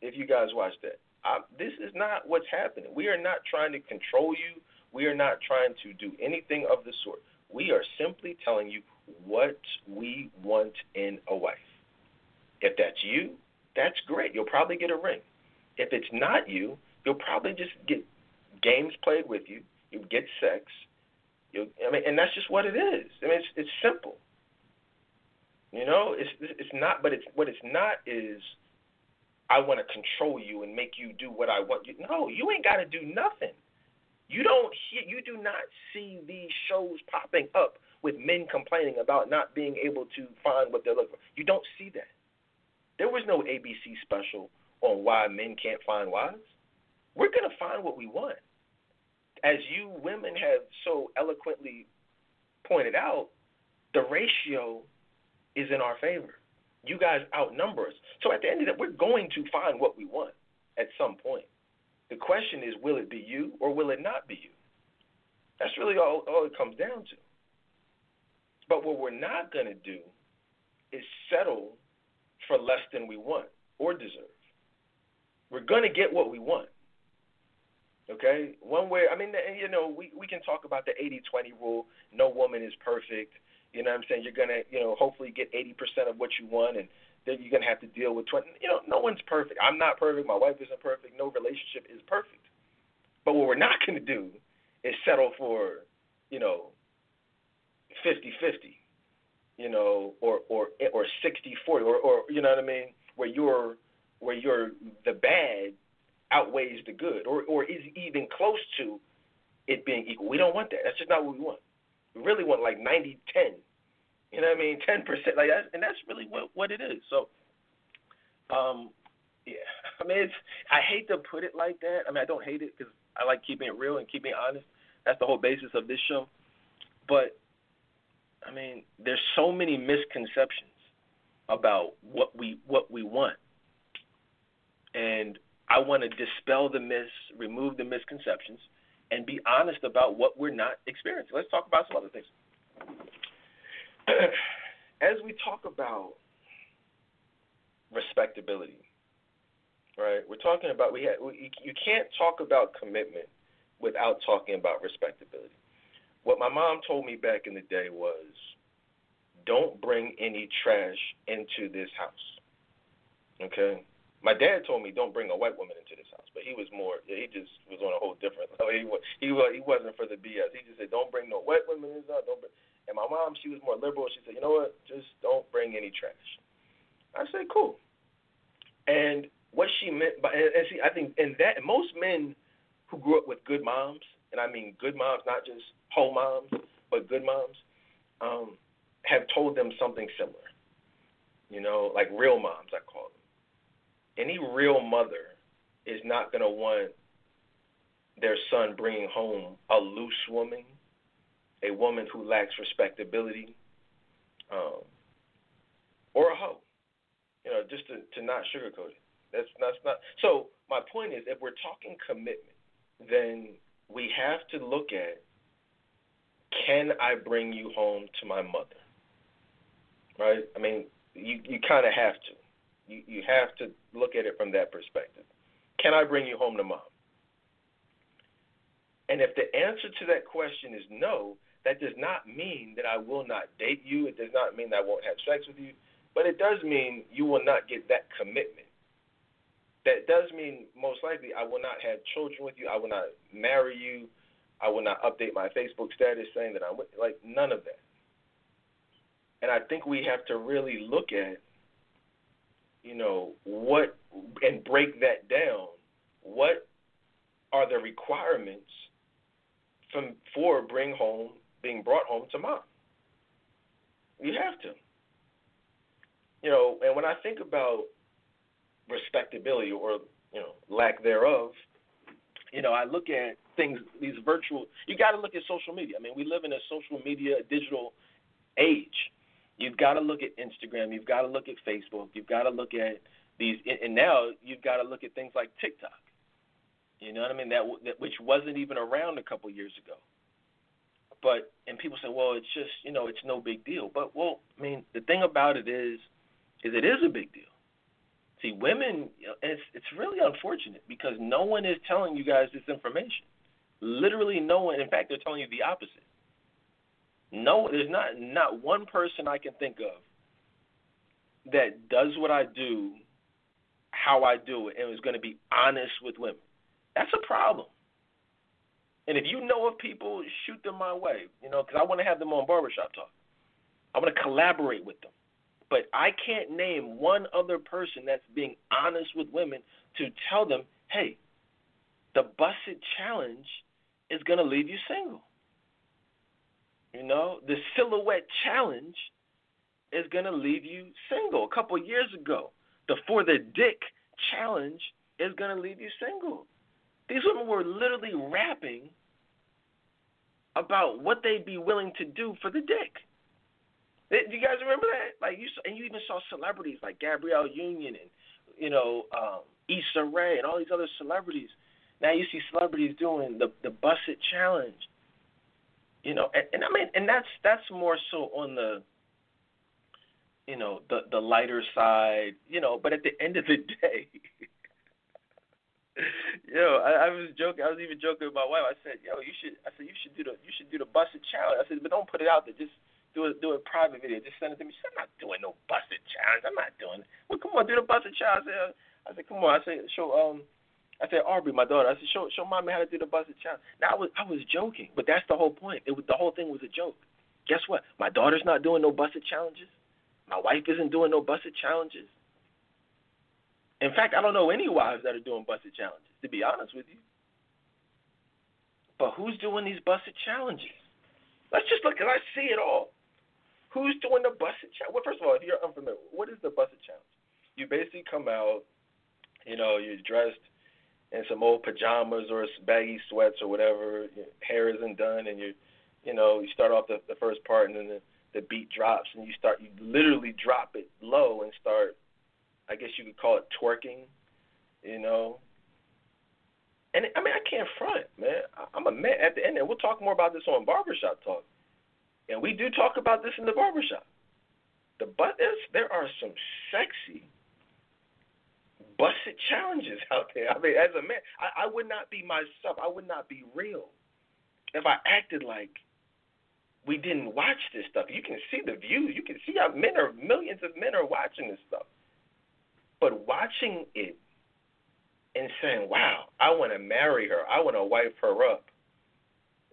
If you guys watch that, I, this is not what's happening. We are not trying to control you. We are not trying to do anything of the sort. We are simply telling you what we want in a wife. If that's you, that's great. You'll probably get a ring. If it's not you, you'll probably just get games played with you. You'll get sex. You, I mean, and that's just what it is. I mean, it's it's simple. You know, it's it's not, but it's what it's not is. I want to control you and make you do what I want you. No, you ain't got to do nothing. You don't you do not see these shows popping up with men complaining about not being able to find what they're looking for. You don't see that. There was no ABC special on why men can't find wives. We're going to find what we want. As you women have so eloquently pointed out, the ratio is in our favor. You guys outnumber us. So at the end of it, we're going to find what we want at some point. The question is, will it be you or will it not be you? That's really all, all it comes down to. But what we're not going to do is settle for less than we want or deserve. We're going to get what we want. Okay? One way, I mean, you know, we, we can talk about the 80 20 rule. No woman is perfect. You know what I'm saying? You're going to, you know, hopefully get 80% of what you want, and then you're going to have to deal with 20. You know, no one's perfect. I'm not perfect. My wife isn't perfect. No relationship is perfect. But what we're not going to do is settle for, you know, 50 50, you know, or, or, or 60 40, or, or, you know what I mean? Where you're, where you're the bad outweighs the good, or, or is even close to it being equal. We don't want that. That's just not what we want. We really want like 90 10. You know what I mean? 10%. Like that, and that's really what, what it is. So, um, yeah. I mean, it's, I hate to put it like that. I mean, I don't hate it because I like keeping it real and keeping it honest. That's the whole basis of this show. But, I mean, there's so many misconceptions about what we what we want. And I want to dispel the myths, remove the misconceptions, and be honest about what we're not experiencing. Let's talk about some other things. As we talk about respectability, right? We're talking about we, have, we you can't talk about commitment without talking about respectability. What my mom told me back in the day was, don't bring any trash into this house. Okay? My dad told me don't bring a white woman into this house, but he was more. He just was on a whole different level. He was he was he wasn't for the BS. He just said don't bring no white women in this house. And my mom, she was more liberal. She said, you know what, just don't bring any trash. I said, cool. And what she meant by and see, I think and that most men who grew up with good moms, and I mean good moms, not just whole moms, but good moms, um, have told them something similar. You know, like real moms, I call them any real mother is not going to want their son bringing home a loose woman, a woman who lacks respectability, um, or a hoe. You know, just to, to not sugarcoat it. That's that's not. So my point is, if we're talking commitment, then we have to look at: Can I bring you home to my mother? Right? I mean, you you kind of have to. You, you have to look at it from that perspective. Can I bring you home to mom? And if the answer to that question is no, that does not mean that I will not date you. It does not mean that I won't have sex with you. But it does mean you will not get that commitment. That does mean most likely I will not have children with you. I will not marry you. I will not update my Facebook status saying that I'm with, like none of that. And I think we have to really look at, you know, what and break that down. What are the requirements from for bring home being brought home to mom? You have to. You know, and when I think about respectability or you know lack thereof, you know, I look at things these virtual. You got to look at social media. I mean, we live in a social media digital age. You've got to look at Instagram. You've got to look at Facebook. You've got to look at these, and now you've got to look at things like TikTok. You know what I mean? That, that which wasn't even around a couple years ago. But and people say, well, it's just you know, it's no big deal. But well, I mean, the thing about it is, is it is a big deal. See, women, it's it's really unfortunate because no one is telling you guys this information. Literally, no one. In fact, they're telling you the opposite. No, there's not not one person I can think of that does what I do, how I do it, and is going to be honest with women. That's a problem. And if you know of people, shoot them my way. You know, because I want to have them on barbershop talk. I want to collaborate with them. But I can't name one other person that's being honest with women to tell them, hey, the busted challenge is going to leave you single. You know, the silhouette challenge is going to leave you single. A couple years ago, the for the dick challenge is going to leave you single. These women were literally rapping about what they'd be willing to do for the dick. Do you guys remember that? Like you, and you even saw celebrities like Gabrielle Union and you know um, Issa Rae and all these other celebrities. Now you see celebrities doing the the Buss It Challenge. You know, and, and I mean, and that's that's more so on the you know the the lighter side. You know, but at the end of the day. yo, I, I was joking. I was even joking with my wife. I said, "Yo, you should." I said, "You should do the you should do the busted challenge." I said, "But don't put it out there. Just do a do a private video. Just send it to me. She said, I'm not doing no busted challenge. I'm not doing it. Well, come on, do the busted challenge. I said, I said, come on. I said, show um. I said, Aubrey, my daughter. I said, show show mommy how to do the busted challenge. Now I was I was joking, but that's the whole point. It was the whole thing was a joke. Guess what? My daughter's not doing no busted challenges. My wife isn't doing no busted challenges. In fact, I don't know any wives that are doing busted challenges. To be honest with you. But who's doing these busted challenges? Let's just look, cause I see it all. Who's doing the busted challenge? Well, first of all, if you're unfamiliar, what is the busted challenge? You basically come out, you know, you're dressed in some old pajamas or baggy sweats or whatever. Your hair isn't done, and you, you know, you start off the, the first part, and then the, the beat drops, and you start, you literally drop it low and start. I guess you could call it twerking, you know. And I mean, I can't front, man. I'm a man. At the end, and we'll talk more about this on barbershop talk. And we do talk about this in the barbershop. The but there are some sexy busted challenges out there. I mean, as a man, I, I would not be myself. I would not be real if I acted like we didn't watch this stuff. You can see the views. You can see how men are millions of men are watching this stuff. But watching it and saying, "Wow, I want to marry her. I want to wife her up."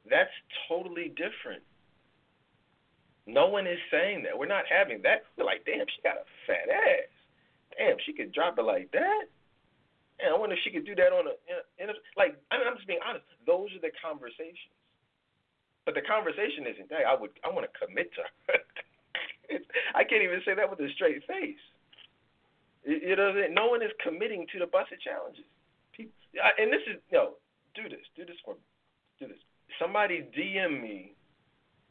That's totally different no one is saying that. We're not having that. We're like, damn, she got a fat ass. Damn, she could drop it like that. And I wonder if she could do that on a, in a, like. I mean, I'm just being honest. Those are the conversations. But the conversation isn't that. I would. I want to commit to her. I can't even say that with a straight face. You know, no one is committing to the busted challenges. People, and this is no. Do this. Do this for. Me. do this. Somebody DM me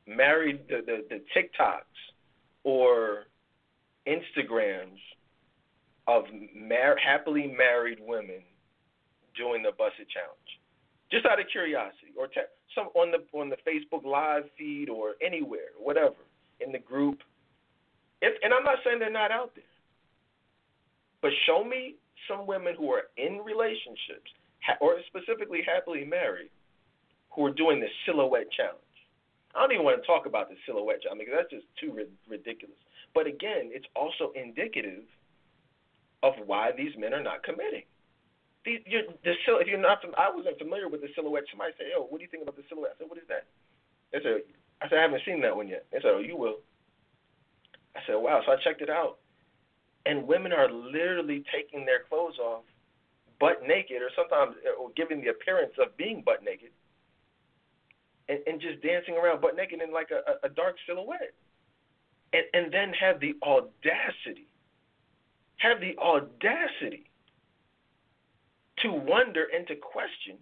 married the, the, the TikToks or Instagrams of mar- happily married women doing the busted challenge, just out of curiosity, or te- some on the on the Facebook live feed or anywhere, whatever, in the group. If, and I'm not saying they're not out there, but show me some women who are in relationships ha- or specifically happily married who are doing the silhouette challenge. I don't even want to talk about the silhouette job because that's just too ri- ridiculous. But again, it's also indicative of why these men are not committing. These, you're, the, if you're not, I wasn't familiar with the silhouette. Somebody said, "Yo, what do you think about the silhouette?" I said, "What is that?" They said, "I said I haven't seen that one yet." They said, "Oh, you will." I said, "Wow!" So I checked it out, and women are literally taking their clothes off, butt naked, or sometimes or giving the appearance of being butt naked, and, and just dancing around butt naked in like a, a dark silhouette, and and then have the audacity, have the audacity to wonder and to question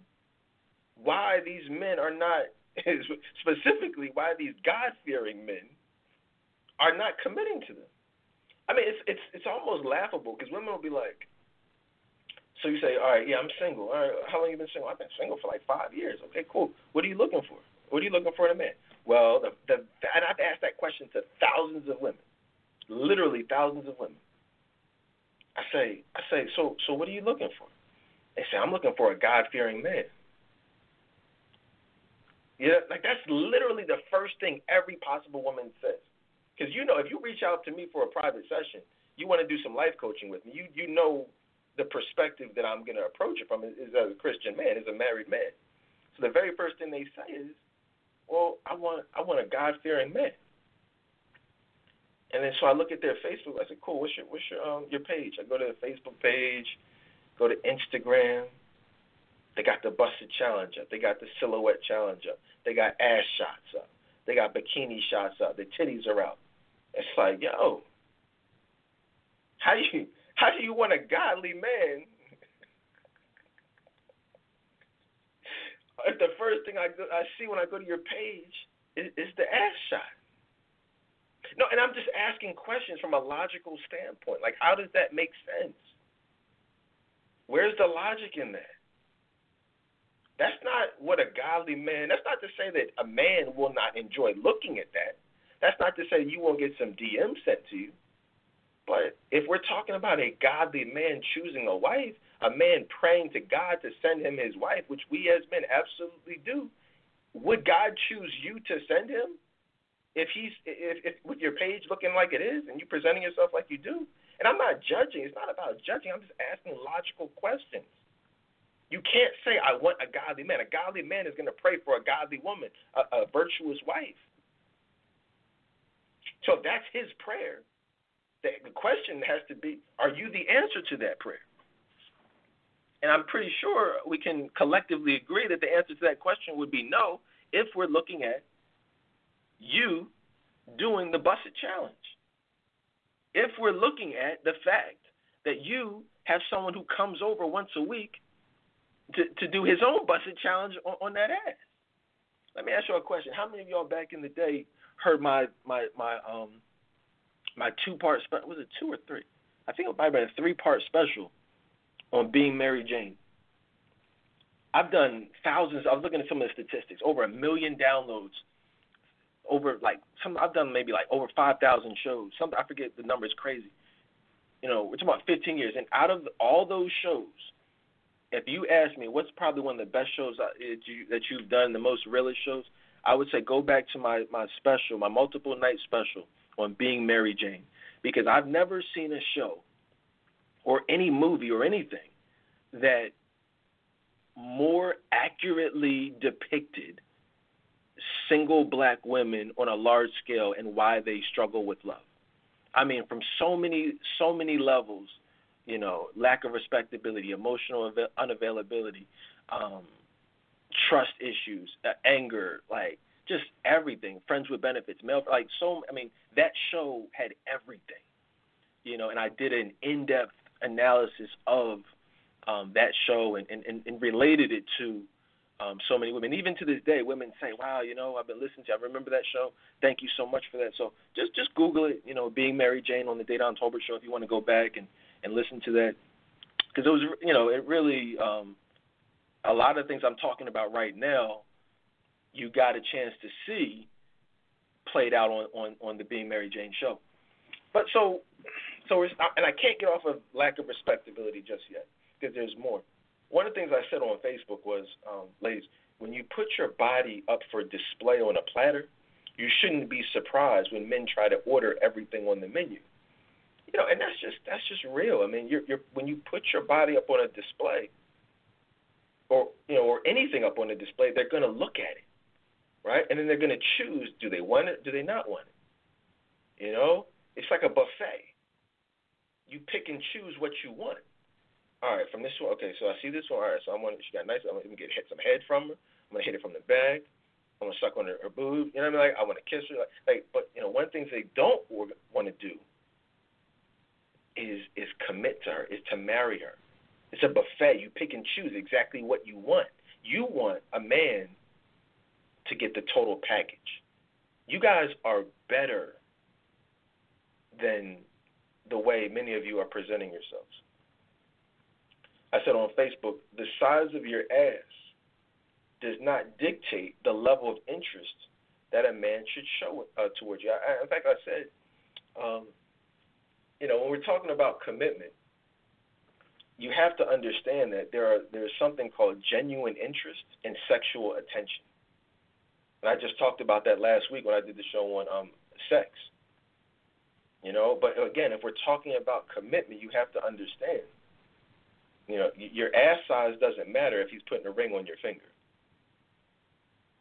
why these men are not, specifically, why these God fearing men are not committing to them. I mean, it's it's it's almost laughable because women will be like, so you say, all right, yeah, I'm single. All right, how long you been single? I've been single for like five years. Okay, cool. What are you looking for? What are you looking for in a man? Well, the, the and I've asked that question to thousands of women, literally thousands of women. I say, I say, so so what are you looking for? They say, I'm looking for a God fearing man. Yeah, like that's literally the first thing every possible woman says. Because you know, if you reach out to me for a private session, you want to do some life coaching with me. You you know the perspective that I'm going to approach it from is, is as a Christian man, as a married man. So the very first thing they say is, "Well, I want I want a God fearing man." And then so I look at their Facebook. I said, "Cool. What's your what's your um your page?" I go to the Facebook page. Go to Instagram. They got the busted challenge up. They got the silhouette challenge up. They got ass shots up. They got bikini shots up. The titties are out. It's like, yo, how do you how do you want a godly man if the first thing I go, I see when I go to your page is, is the ass shot? No, and I'm just asking questions from a logical standpoint. Like, how does that make sense? Where's the logic in that? That's not what a godly man. That's not to say that a man will not enjoy looking at that. That's not to say you won't get some DM sent to you. But if we're talking about a godly man choosing a wife, a man praying to God to send him his wife, which we as men absolutely do, would God choose you to send him? If he's if, if with your page looking like it is and you presenting yourself like you do, and I'm not judging. It's not about judging. I'm just asking logical questions. You can't say, I want a godly man. A godly man is going to pray for a godly woman, a, a virtuous wife. So if that's his prayer, the, the question has to be, are you the answer to that prayer? And I'm pretty sure we can collectively agree that the answer to that question would be no if we're looking at you doing the Buss It Challenge if we're looking at the fact that you have someone who comes over once a week to, to do his own busted challenge on, on that ass. Let me ask you a question. How many of y'all back in the day heard my my my um my two part special? Was it two or three? I think it might have been a three part special on being Mary Jane. I've done thousands. I was looking at some of the statistics. Over a million downloads over like some I've done maybe like over five thousand shows. Some I forget the number is crazy. You know, we're talking about fifteen years, and out of all those shows, if you ask me what's probably one of the best shows uh, that you that you've done, the most realist shows, I would say go back to my my special, my multiple night special on being Mary Jane, because I've never seen a show or any movie or anything that more accurately depicted single black women on a large scale and why they struggle with love. I mean, from so many so many levels, you know, lack of respectability, emotional unavailability, um, trust issues, uh, anger, like just everything. Friends with benefits, male, like so. I mean, that show had everything, you know. And I did an in-depth analysis of um, that show and, and, and related it to um, so many women. Even to this day, women say, "Wow, you know, I've been listening to. You. I remember that show. Thank you so much for that." So just just Google it. You know, being Mary Jane on the Dedan Tolbert show if you want to go back and and listen to that because it was you know it really um, a lot of things I'm talking about right now. You got a chance to see played out on on on the Being Mary Jane show. But so so and I can't get off of lack of respectability just yet because there's more one of the things I said on Facebook was, um, ladies, when you put your body up for display on a platter, you shouldn't be surprised when men try to order everything on the menu. You know, and that's just that's just real. I mean, you're, you're when you put your body up on a display, or you know, or anything up on the display, they're going to look at it, right? And then they're going to choose: do they want it? Do they not want it? You know, it's like a buffet. You pick and choose what you want. All right, from this one, okay, so I see this one. All right, so I want to, she got nice. I'm gonna get hit some head from her. I'm gonna hit it from the back. I'm gonna suck on her, her boob. You know what I mean? Like I want to kiss her. Like, like, but you know, one thing they don't want to do is is commit to her, is to marry her. It's a buffet. You pick and choose exactly what you want. You want a man to get the total package. You guys are better than the way many of you are presenting yourselves. I said on Facebook, the size of your ass does not dictate the level of interest that a man should show uh, towards you. I, in fact, I said, um, you know, when we're talking about commitment, you have to understand that there are there's something called genuine interest and sexual attention. And I just talked about that last week when I did the show on um, sex. You know, but again, if we're talking about commitment, you have to understand you know, your ass size doesn't matter if he's putting a ring on your finger.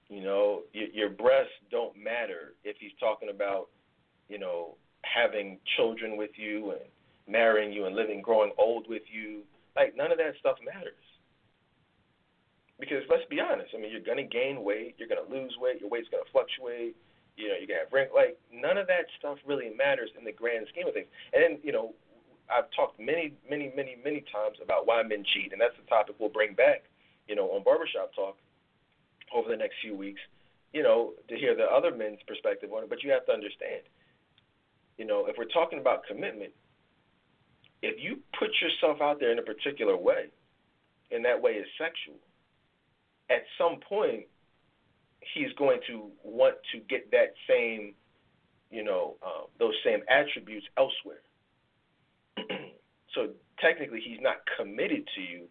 You know, your, breasts don't matter if he's talking about, you know, having children with you and marrying you and living, growing old with you. Like none of that stuff matters. Because let's be honest, I mean, you're gonna gain weight, you're gonna lose weight, your weight's gonna fluctuate. You know, gonna have wrinkles. Like none of that stuff really matters in the grand scheme of things. And you know, I've talked many, many, many, many times about why men cheat, and that's the topic we'll bring back, you know, on Barbershop Talk over the next few weeks, you know, to hear the other men's perspective on it. But you have to understand, you know, if we're talking about commitment, if you put yourself out there in a particular way, and that way is sexual, at some point, he's going to want to get that same, you know, um, those same attributes elsewhere. so technically, he's not committed to you.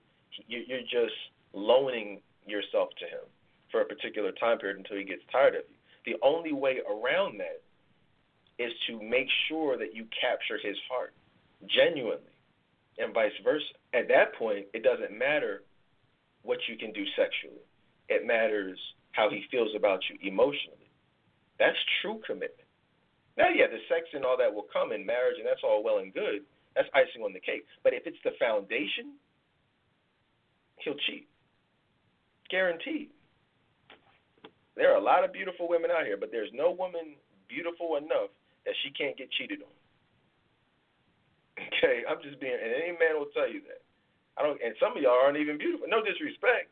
You're just loaning yourself to him for a particular time period until he gets tired of you. The only way around that is to make sure that you capture his heart genuinely and vice versa. At that point, it doesn't matter what you can do sexually, it matters how he feels about you emotionally. That's true commitment. Now, yeah, the sex and all that will come in marriage, and that's all well and good. That's icing on the cake. But if it's the foundation, he'll cheat. Guaranteed. There are a lot of beautiful women out here, but there's no woman beautiful enough that she can't get cheated on. Okay, I'm just being, and any man will tell you that. I don't, and some of y'all aren't even beautiful. No disrespect.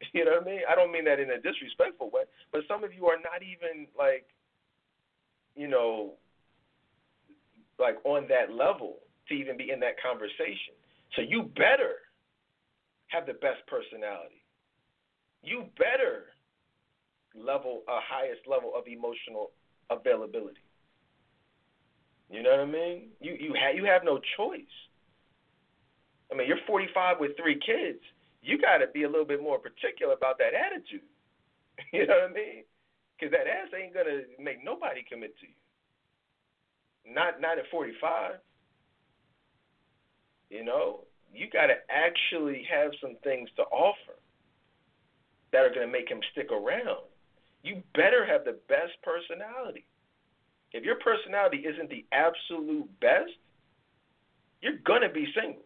You know what I mean? I don't mean that in a disrespectful way, but some of you are not even like, you know, like on that level to even be in that conversation. So you better have the best personality. You better level a highest level of emotional availability. You know what I mean? You you have you have no choice. I mean, you're 45 with three kids. You got to be a little bit more particular about that attitude. You know what I mean? Because that ass ain't gonna make nobody commit to you. Not not at 45. You know, you got to actually have some things to offer that are going to make him stick around. You better have the best personality. If your personality isn't the absolute best, you're going to be single.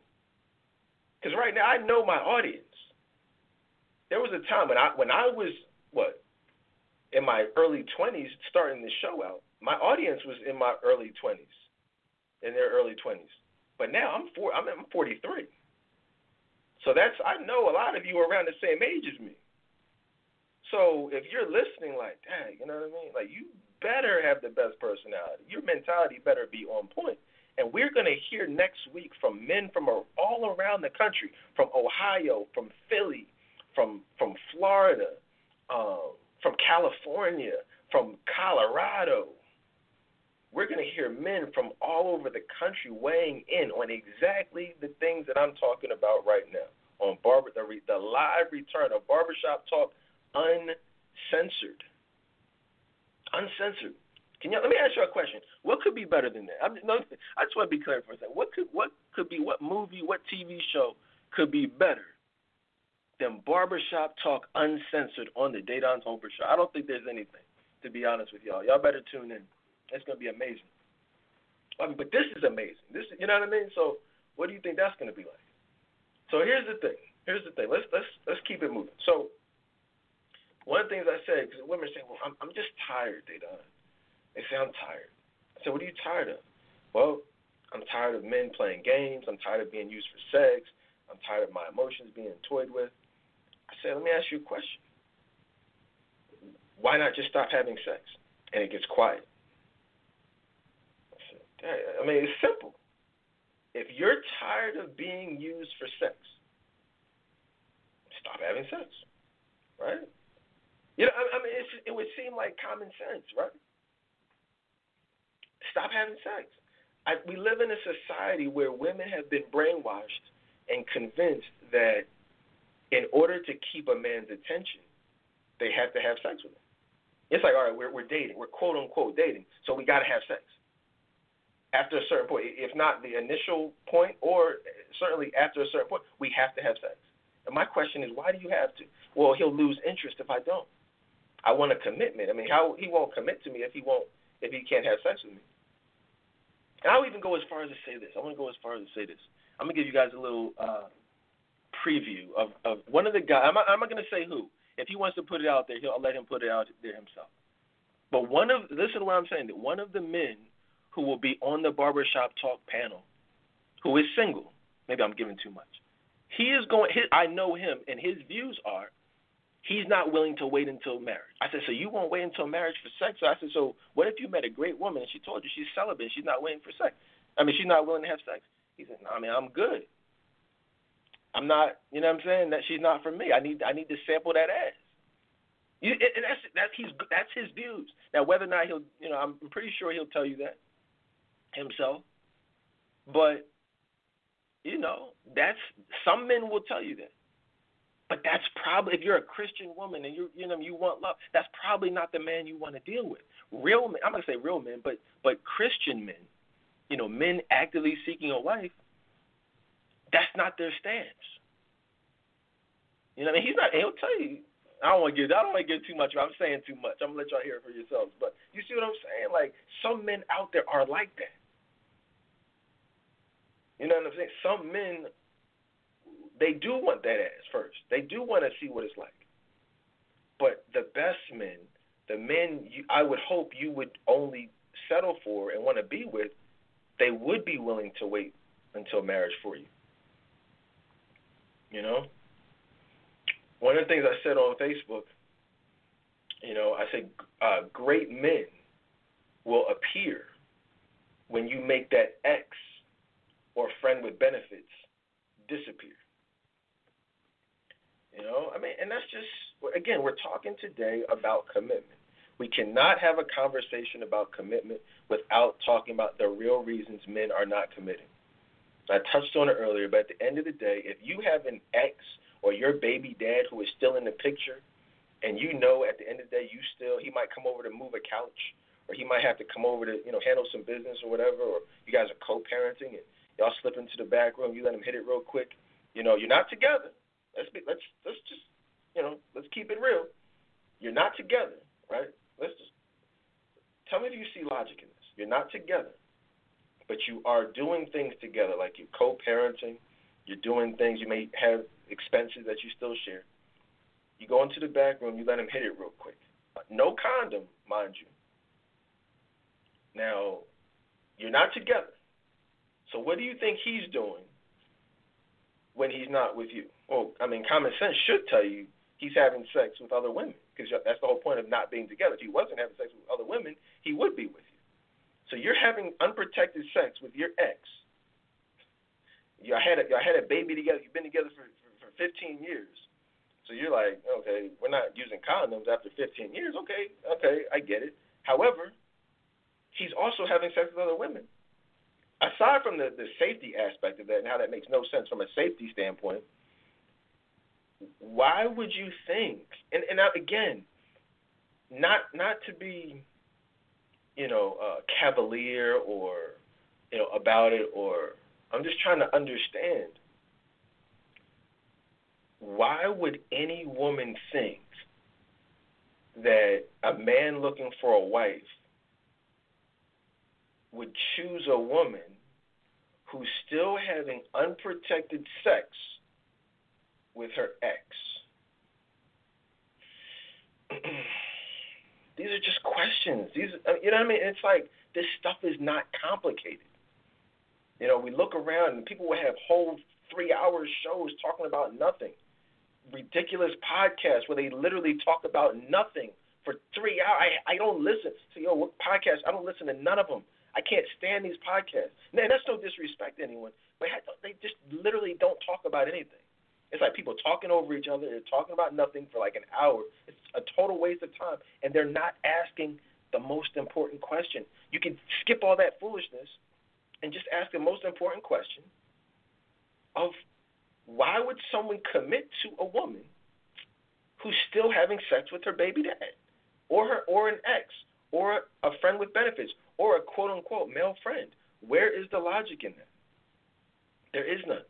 Because right now, I know my audience. There was a time when I when I was what in my early 20s starting the show out. My audience was in my early 20s, in their early 20s. But now I'm four. I'm, I'm 43. So that's I know a lot of you are around the same age as me. So if you're listening, like, dang, you know what I mean? Like, you better have the best personality. Your mentality better be on point. And we're going to hear next week from men from all around the country, from Ohio, from Philly, from from Florida, um, from California, from Colorado, we're going to hear men from all over the country weighing in on exactly the things that I'm talking about right now. On barber the, the live return of barbershop talk uncensored. Uncensored can you let me ask you a question what could be better than that I'm, no, I just want to be clear for a second what could what could be what movie what TV show could be better them barbershop talk uncensored on the Dedan Tolbert show. I don't think there's anything, to be honest with y'all. Y'all better tune in. It's gonna be amazing. I mean, but this is amazing. This, you know what I mean? So, what do you think that's gonna be like? So here's the thing. Here's the thing. Let's let's let's keep it moving. So, one of the things I said, because women say, "Well, I'm I'm just tired, Dedan." They say I'm tired. I said, "What are you tired of?" Well, I'm tired of men playing games. I'm tired of being used for sex. I'm tired of my emotions being toyed with. I said, let me ask you a question. Why not just stop having sex? And it gets quiet. I, said, I mean, it's simple. If you're tired of being used for sex, stop having sex, right? You know, I, I mean, it would seem like common sense, right? Stop having sex. I, we live in a society where women have been brainwashed and convinced that in order to keep a man's attention, they have to have sex with him. It's like, all right, we're, we're dating, we're quote unquote dating, so we got to have sex. After a certain point, if not the initial point, or certainly after a certain point, we have to have sex. And my question is, why do you have to? Well, he'll lose interest if I don't. I want a commitment. I mean, how he won't commit to me if he won't if he can't have sex with me. And I'll even go as far as to say this. I want to go as far as to say this. I'm gonna give you guys a little uh, preview of, of one of the guys. I'm I'm not gonna say who. If he wants to put it out there, he'll I'll let him put it out there himself. But one of listen to what I'm saying. That one of the men who will be on the barbershop talk panel, who is single. Maybe I'm giving too much. He is going. His, I know him, and his views are he's not willing to wait until marriage. I said, so you won't wait until marriage for sex? So I said, so what if you met a great woman and she told you she's celibate, she's not waiting for sex? I mean, she's not willing to have sex. He said, no, I mean, I'm good. I'm not, you know what I'm saying? That she's not for me. I need, I need to sample that ass. You, and that's that's he's that's his views. Now, whether or not he'll, you know, I'm pretty sure he'll tell you that himself. But you know, that's some men will tell you that. But that's probably if you're a Christian woman and you you know you want love, that's probably not the man you want to deal with. Real men, I'm gonna say real men, but but Christian men, you know, men actively seeking a wife, that's not their stance. You know, what I mean, he's not. He'll tell you. I don't want to get. I don't want to get too much. I'm saying too much. I'm gonna let y'all hear it for yourselves. But you see what I'm saying? Like some men out there are like that. You know what I'm saying? Some men they do want that ass first. They do want to see what it's like. But the best men, the men you, I would hope you would only settle for and want to be with, they would be willing to wait until marriage for you. You know? One of the things I said on Facebook, you know, I said uh, great men will appear when you make that ex or friend with benefits disappear. You know, I mean, and that's just again, we're talking today about commitment. We cannot have a conversation about commitment without talking about the real reasons men are not committing. I touched on it earlier, but at the end of the day, if you have an ex or your baby dad who is still in the picture, and you know at the end of the day you still he might come over to move a couch, or he might have to come over to you know handle some business or whatever, or you guys are co-parenting and y'all slip into the back room, you let him hit it real quick. You know, you're not together, Let's be let's let's just you know let's keep it real. You're not together, right? Let's just tell me if you see logic in this. You're not together, but you are doing things together, like you're co-parenting. You're doing things. You may have expenses that you still share. You go into the back room. You let him hit it real quick. No condom, mind you. Now, you're not together. So what do you think he's doing when he's not with you? Well, I mean, common sense should tell you he's having sex with other women because that's the whole point of not being together. If he wasn't having sex with other women, he would be with you. So you're having unprotected sex with your ex. You had a, you had a baby together. You've been together for, for, for 15 years. So you're like, okay, we're not using condoms after 15 years. Okay, okay, I get it. However, he's also having sex with other women. Aside from the, the safety aspect of that and how that makes no sense from a safety standpoint – why would you think? And and again, not not to be, you know, uh, cavalier or you know about it, or I'm just trying to understand. why would any woman think that a man looking for a wife would choose a woman who's still having unprotected sex with her ex? These are just questions. These, uh, you know what I mean? It's like this stuff is not complicated. You know, we look around and people will have whole three-hour shows talking about nothing, ridiculous podcasts where they literally talk about nothing for three hours. I I don't listen. So yo, what podcast? I don't listen to none of them. I can't stand these podcasts. Man, that's no disrespect to anyone, but they just literally don't talk about anything. It's like people talking over each other. They're talking about nothing for like an hour. It's a total waste of time, and they're not asking the most important question. You can skip all that foolishness and just ask the most important question of why would someone commit to a woman who's still having sex with her baby dad or her or an ex or a friend with benefits or a quote unquote male friend? Where is the logic in that? There is none.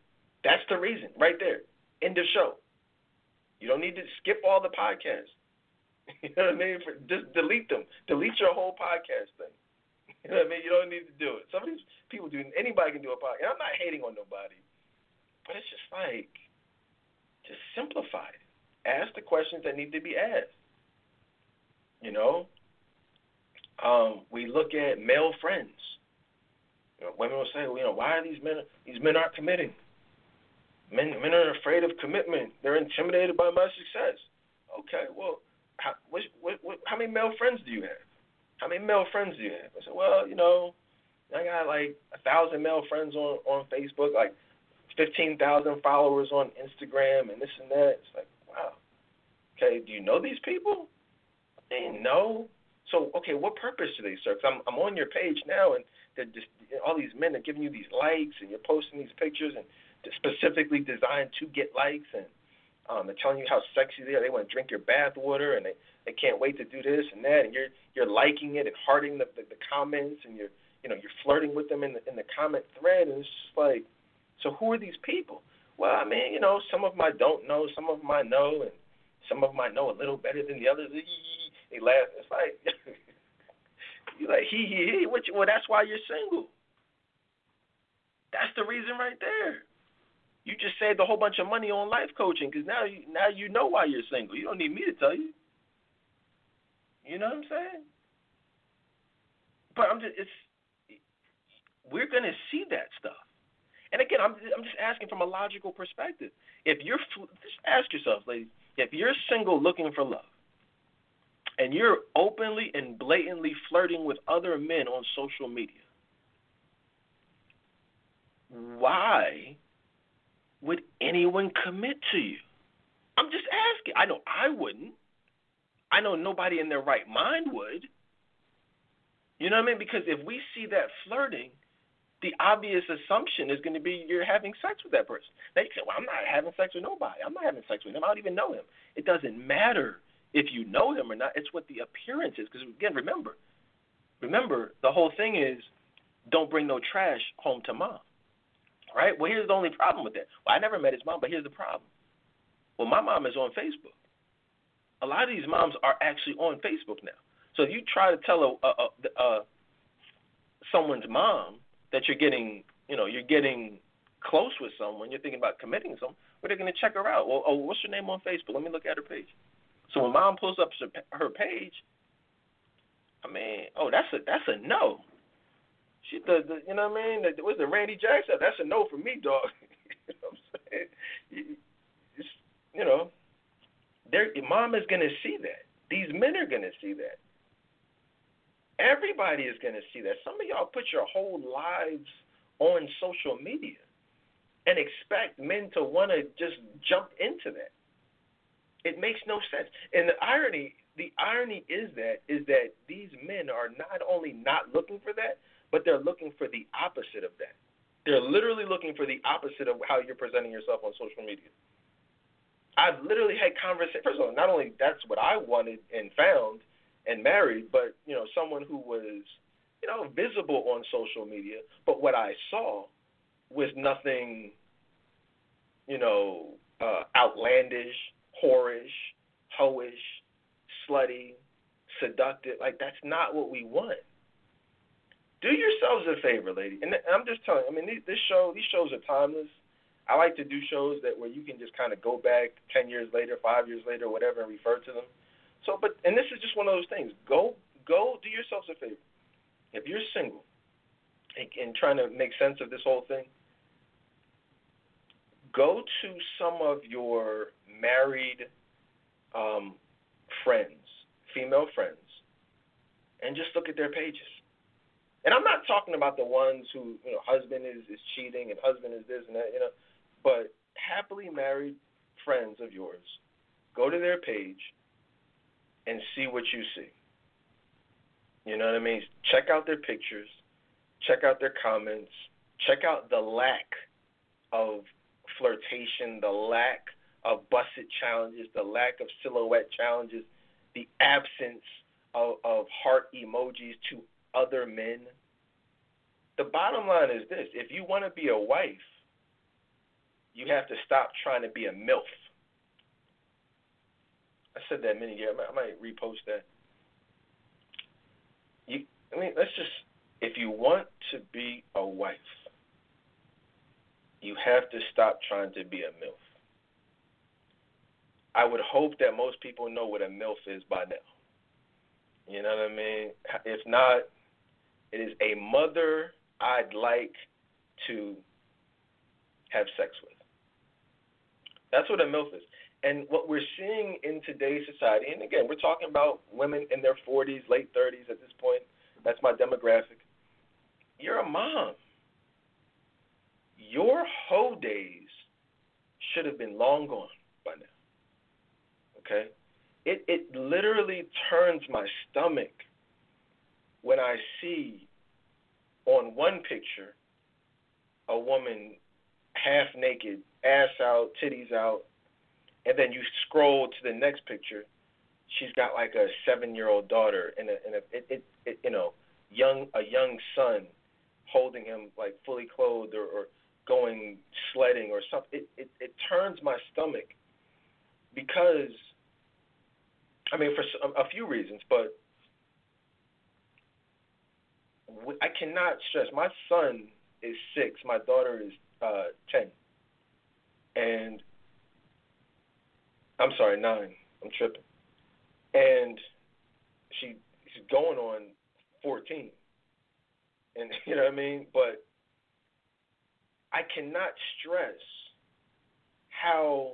That's the reason right there. End the show. You don't need to skip all the podcasts. You know what I mean? For, just delete them. Delete your whole podcast thing. You know what I mean? You don't need to do it. Some of these people do. Anybody can do a podcast. I'm not hating on nobody, but it's just like, just simplify it. Ask the questions that need to be asked. You know, um, we look at male friends. You know, women will say, well, you know, why are these men? These men aren't committing. Men, men are afraid of commitment. They're intimidated by my success. Okay, well, how, what, what, what, how many male friends do you have? How many male friends do you have? I said, well, you know, I got like a thousand male friends on on Facebook, like fifteen thousand followers on Instagram, and this and that. It's like, wow. Okay, do you know these people? They no. So, okay, what purpose do they serve? Cause I'm I'm on your page now, and they're just all these men are giving you these likes, and you're posting these pictures, and specifically designed to get likes, and um, they're telling you how sexy they are. They want to drink your bath water, and they they can't wait to do this and that, and you're you're liking it and hearting the, the the comments, and you're you know you're flirting with them in the in the comment thread, and it's just like, so who are these people? Well, I mean, you know, some of them I don't know, some of them I know, and some of them I know a little better than the others. They laugh. It's like you like he he he. Which well, that's why you're single. That's the reason right there. You just saved a whole bunch of money on life coaching because now you now you know why you're single. You don't need me to tell you. You know what I'm saying? But I'm just it's we're gonna see that stuff. And again, I'm I'm just asking from a logical perspective. If you're just ask yourself, ladies, if you're single looking for love, and you're openly and blatantly flirting with other men on social media, why would anyone commit to you? I'm just asking. I know I wouldn't. I know nobody in their right mind would. You know what I mean? Because if we see that flirting, the obvious assumption is going to be you're having sex with that person. Now you say, well, I'm not having sex with nobody. I'm not having sex with him. I don't even know him. It doesn't matter if you know him or not. It's what the appearance is. Because again, remember, remember the whole thing is don't bring no trash home to mom. Right? Well, here's the only problem with that. Well, I never met his mom, but here's the problem. Well, my mom is on Facebook. A lot of these moms are actually on Facebook now. So if you try to tell a, a, a, a someone's mom that you're getting, you know, you're getting close with someone, you're thinking about committing some, well, they're going to check her out. Well, oh, what's your name on Facebook? Let me look at her page. So when mom pulls up her page, I mean, oh, that's a that's a no. She the, the you know what I mean? The, what's the Randy Jackson? That's a no for me, dog. you know what I'm saying? You, you know, their mom is gonna see that. These men are gonna see that. Everybody is gonna see that. Some of y'all put your whole lives on social media and expect men to want to just jump into that. It makes no sense. And the irony, the irony is that is that these men are not only not looking for that, but they're looking for the opposite of that. They're literally looking for the opposite of how you're presenting yourself on social media. I've literally had conversations. First of all, not only that's what I wanted and found and married, but you know, someone who was, you know, visible on social media. But what I saw was nothing, you know, uh, outlandish, whorish, hoish, slutty, seductive. Like that's not what we want. Do yourselves a favor, lady. And I'm just telling. You, I mean, this show, these shows are timeless. I like to do shows that where you can just kind of go back ten years later, five years later, whatever, and refer to them. So, but and this is just one of those things. Go, go, do yourselves a favor. If you're single and, and trying to make sense of this whole thing, go to some of your married um, friends, female friends, and just look at their pages. And I'm not talking about the ones who, you know, husband is, is cheating and husband is this and that, you know, but happily married friends of yours, go to their page and see what you see. You know what I mean? Check out their pictures, check out their comments, check out the lack of flirtation, the lack of Buss It challenges, the lack of silhouette challenges, the absence of, of heart emojis to other men. The bottom line is this if you want to be a wife, you have to stop trying to be a MILF. I said that many years. I might repost that. You, I mean, let's just. If you want to be a wife, you have to stop trying to be a MILF. I would hope that most people know what a MILF is by now. You know what I mean? If not, it is a mother I'd like to have sex with. That's what a MILF is. And what we're seeing in today's society, and again, we're talking about women in their 40s, late 30s at this point. That's my demographic. You're a mom. Your whole days should have been long gone by now. Okay? It it literally turns my stomach when I see on one picture a woman half naked, ass out, titties out, and then you scroll to the next picture, she's got like a seven year old daughter and a and a it, it, it you know young a young son holding him like fully clothed or, or going sledding or something. It, it it turns my stomach because I mean for a few reasons, but I cannot stress. My son is six. My daughter is uh, ten, and I'm sorry, nine. I'm tripping, and she she's going on fourteen, and you know what I mean. But I cannot stress how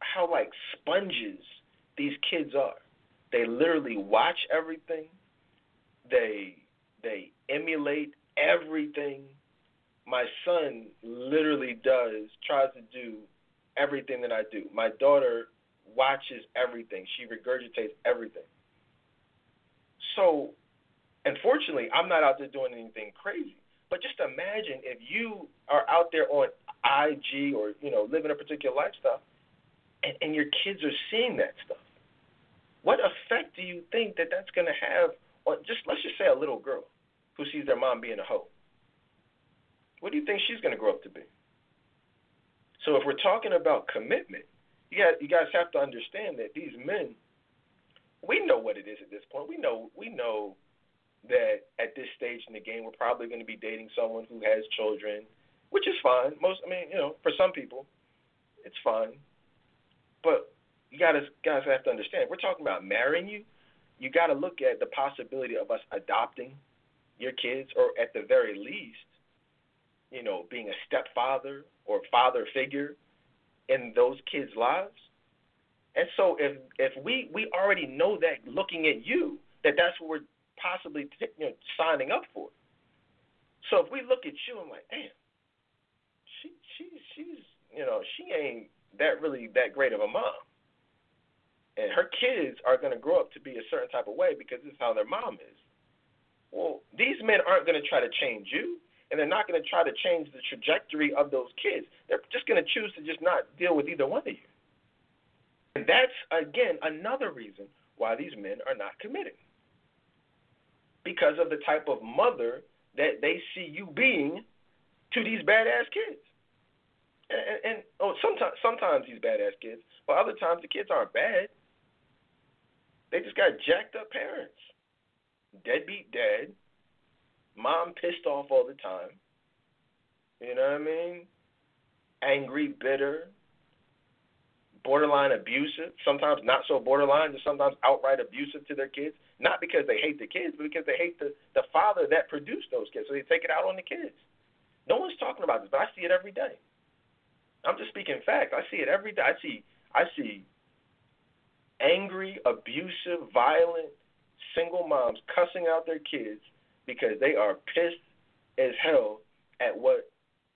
how like sponges these kids are. They literally watch everything. They they emulate everything. My son literally does tries to do everything that I do. My daughter watches everything. She regurgitates everything. So, unfortunately, I'm not out there doing anything crazy. But just imagine if you are out there on IG or you know living a particular lifestyle, and, and your kids are seeing that stuff what effect do you think that that's going to have on just let's just say a little girl who sees their mom being a hoe? What do you think she's going to grow up to be? So if we're talking about commitment, you got you guys have to understand that these men, we know what it is at this point. We know we know that at this stage in the game, we're probably going to be dating someone who has children, which is fine. Most, I mean, you know, for some people, it's fine. But you gotta guys have to understand. We're talking about marrying you. You got to look at the possibility of us adopting your kids, or at the very least, you know, being a stepfather or father figure in those kids' lives. And so, if if we we already know that looking at you, that that's what we're possibly t- you know signing up for. So if we look at you, I'm like, damn, she she she's you know she ain't that really that great of a mom and her kids are going to grow up to be a certain type of way because this is how their mom is. Well, these men aren't going to try to change you, and they're not going to try to change the trajectory of those kids. They're just going to choose to just not deal with either one of you. And that's, again, another reason why these men are not committed. Because of the type of mother that they see you being to these badass kids. And, and oh, sometimes sometimes these badass kids, but other times the kids aren't bad. They just got jacked up parents, deadbeat dad, mom pissed off all the time. You know what I mean? Angry, bitter, borderline abusive. Sometimes not so borderline, just sometimes outright abusive to their kids. Not because they hate the kids, but because they hate the the father that produced those kids. So they take it out on the kids. No one's talking about this, but I see it every day. I'm just speaking fact. I see it every day. I see I see angry, abusive, violent single moms cussing out their kids because they are pissed as hell at what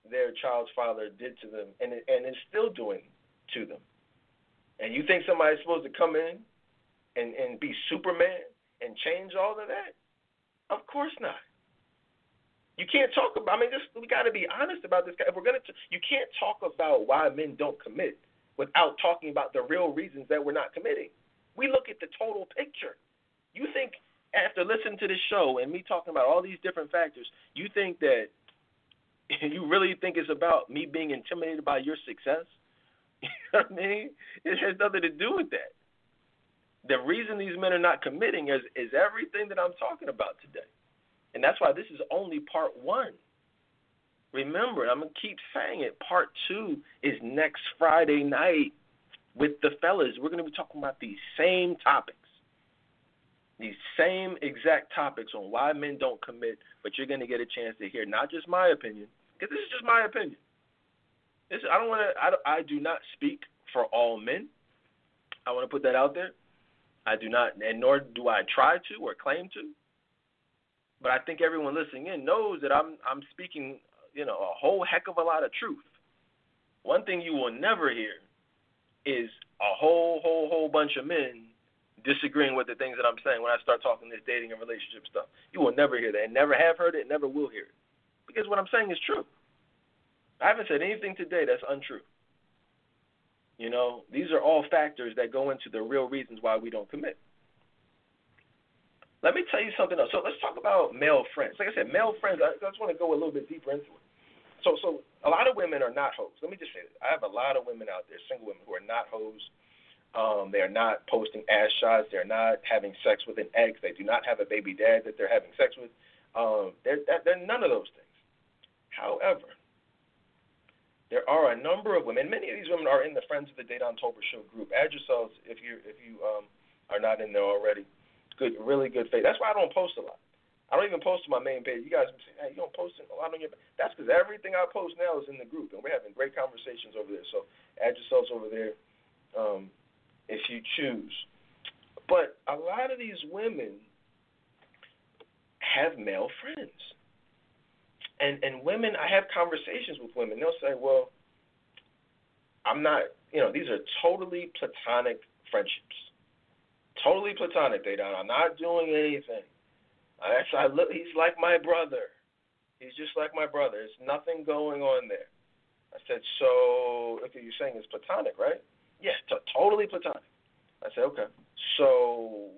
their child's father did to them and and is still doing to them. And you think somebody's supposed to come in and and be Superman and change all of that? Of course not. You can't talk about. I mean, just we got to be honest about this. If we're gonna, you can't talk about why men don't commit without talking about the real reasons that we're not committing. We look at the total picture. You think after listening to this show and me talking about all these different factors, you think that you really think it's about me being intimidated by your success? You know what I mean? It has nothing to do with that. The reason these men are not committing is is everything that I'm talking about today. And that's why this is only part one. Remember, I'm going to keep saying it. Part two is next Friday night with the fellas. We're going to be talking about these same topics, these same exact topics on why men don't commit, but you're going to get a chance to hear not just my opinion, because this is just my opinion. This, I don't want to. I, I do not speak for all men. I want to put that out there. I do not, and nor do I try to or claim to but I think everyone listening in knows that I'm I'm speaking, you know, a whole heck of a lot of truth. One thing you will never hear is a whole whole whole bunch of men disagreeing with the things that I'm saying when I start talking this dating and relationship stuff. You will never hear that, never have heard it, never will hear it, because what I'm saying is true. I haven't said anything today that's untrue. You know, these are all factors that go into the real reasons why we don't commit. Let me tell you something else. So let's talk about male friends. Like I said, male friends. I just want to go a little bit deeper into it. So, so a lot of women are not hoes. Let me just say this. I have a lot of women out there, single women, who are not hoes. Um, they are not posting ass shots. They're not having sex with an ex. They do not have a baby dad that they're having sex with. Um, they're, they're none of those things. However, there are a number of women. Many of these women are in the Friends of the Dedan Tolbert Show group. Add yourselves if you if you um, are not in there already good, really good faith. That's why I don't post a lot. I don't even post to my main page. You guys hey, you don't post a lot on your. That's because everything I post now is in the group, and we're having great conversations over there. So add yourselves over there um, if you choose. But a lot of these women have male friends, and and women. I have conversations with women. They'll say, well, I'm not. You know, these are totally platonic friendships Totally platonic, they don't. I'm not doing anything. I actually, I look. He's like my brother. He's just like my brother. There's nothing going on there. I said, so okay, you're saying it's platonic, right? Yeah, t- totally platonic. I said, okay. So,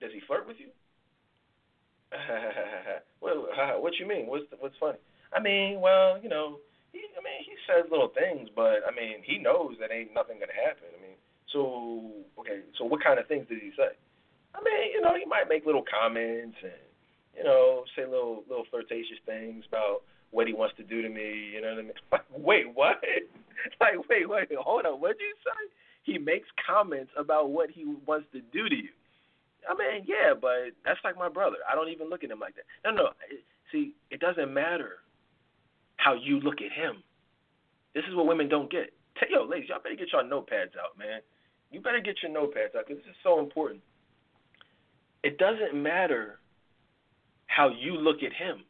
does he flirt with you? well, what you mean? What's what's funny? I mean, well, you know, he, I mean, he says little things, but I mean, he knows that ain't nothing gonna happen. I mean, so okay, so what kind of things did he say? I mean, you know, he might make little comments and you know say little little flirtatious things about what he wants to do to me. You know what I mean? Like, wait, what? like, wait, wait, hold on. What did you say? He makes comments about what he wants to do to you. I mean, yeah, but that's like my brother. I don't even look at him like that. No, no. See, it doesn't matter how you look at him. This is what women don't get. Yo, ladies, y'all better get your notepads out, man you better get your notepads out because this is so important. It doesn't matter how you look at him.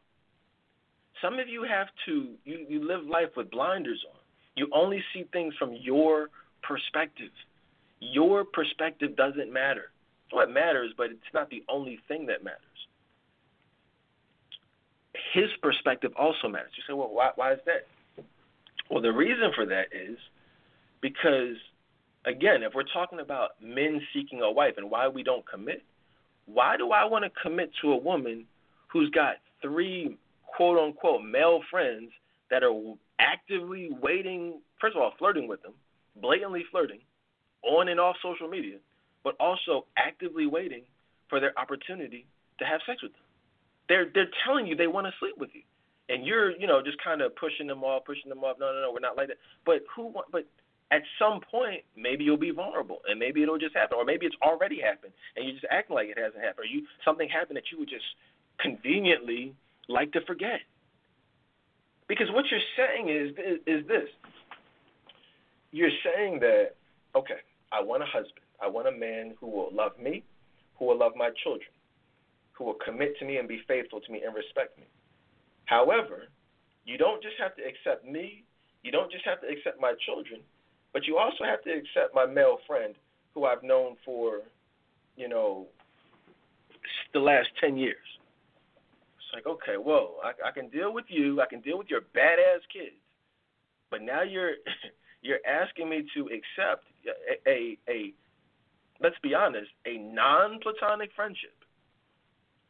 Some of you have to you, you live life with blinders on. You only see things from your perspective. Your perspective doesn't matter. What matters, but it's not the only thing that matters. His perspective also matters. You say, well, why, why is that? Well, the reason for that is because again, if we're talking about men seeking a wife and why we don't commit, why do I want to commit to a woman who's got three quote unquote male friends that are actively waiting, first of all, flirting with them, blatantly flirting, on and off social media, but also actively waiting for their opportunity to have sex with them. They're they're telling you they want to sleep with you, and you're you know just kind of pushing them off, pushing them off. No, no, no, we're not like that. But who? But at some point, maybe you'll be vulnerable, and maybe it'll just happen, or maybe it's already happened, and you're just acting like it hasn't happened, or you something happened that you would just conveniently like to forget. Because what you're saying is is this: you're saying that okay, I want a husband, I want a man who will love me, who will love my children, who will commit to me and be faithful to me and respect me. However, you don't just have to accept me, you don't just have to accept my children, but you also have to accept my male friend who I've known for, you know, the last 10 years. It's like, okay, whoa, I, I can deal with you. I can deal with your badass kids. But now you're you're asking me to accept a, a, a let's be honest, a non-platonic friendship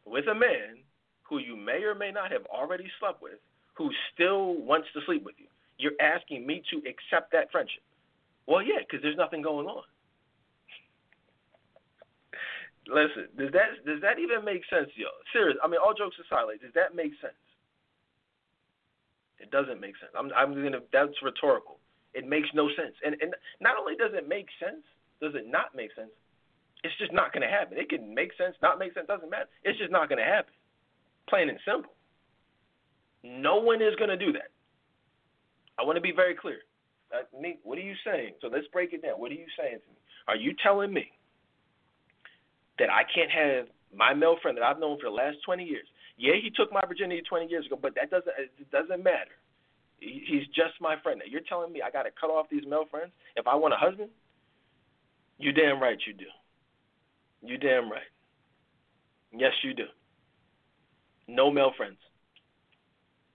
with a man who you may or may not have already slept with, who still wants to sleep with you. You're asking me to accept that friendship. Well, yeah, because there's nothing going on. Listen, does that does that even make sense, yo? Serious. I mean, all jokes aside, like, does that make sense? It doesn't make sense. I'm I'm gonna. That's rhetorical. It makes no sense. And and not only does it make sense, does it not make sense? It's just not gonna happen. It can make sense, not make sense, doesn't matter. It's just not gonna happen. Plain and simple. No one is gonna do that. I want to be very clear. Uh, Nick, what are you saying? So let's break it down. What are you saying to me? Are you telling me that I can't have my male friend that I've known for the last 20 years? Yeah, he took my virginity 20 years ago, but that doesn't it doesn't matter. He's just my friend. You're telling me I got to cut off these male friends if I want a husband? You damn right you do. You damn right. Yes, you do. No male friends.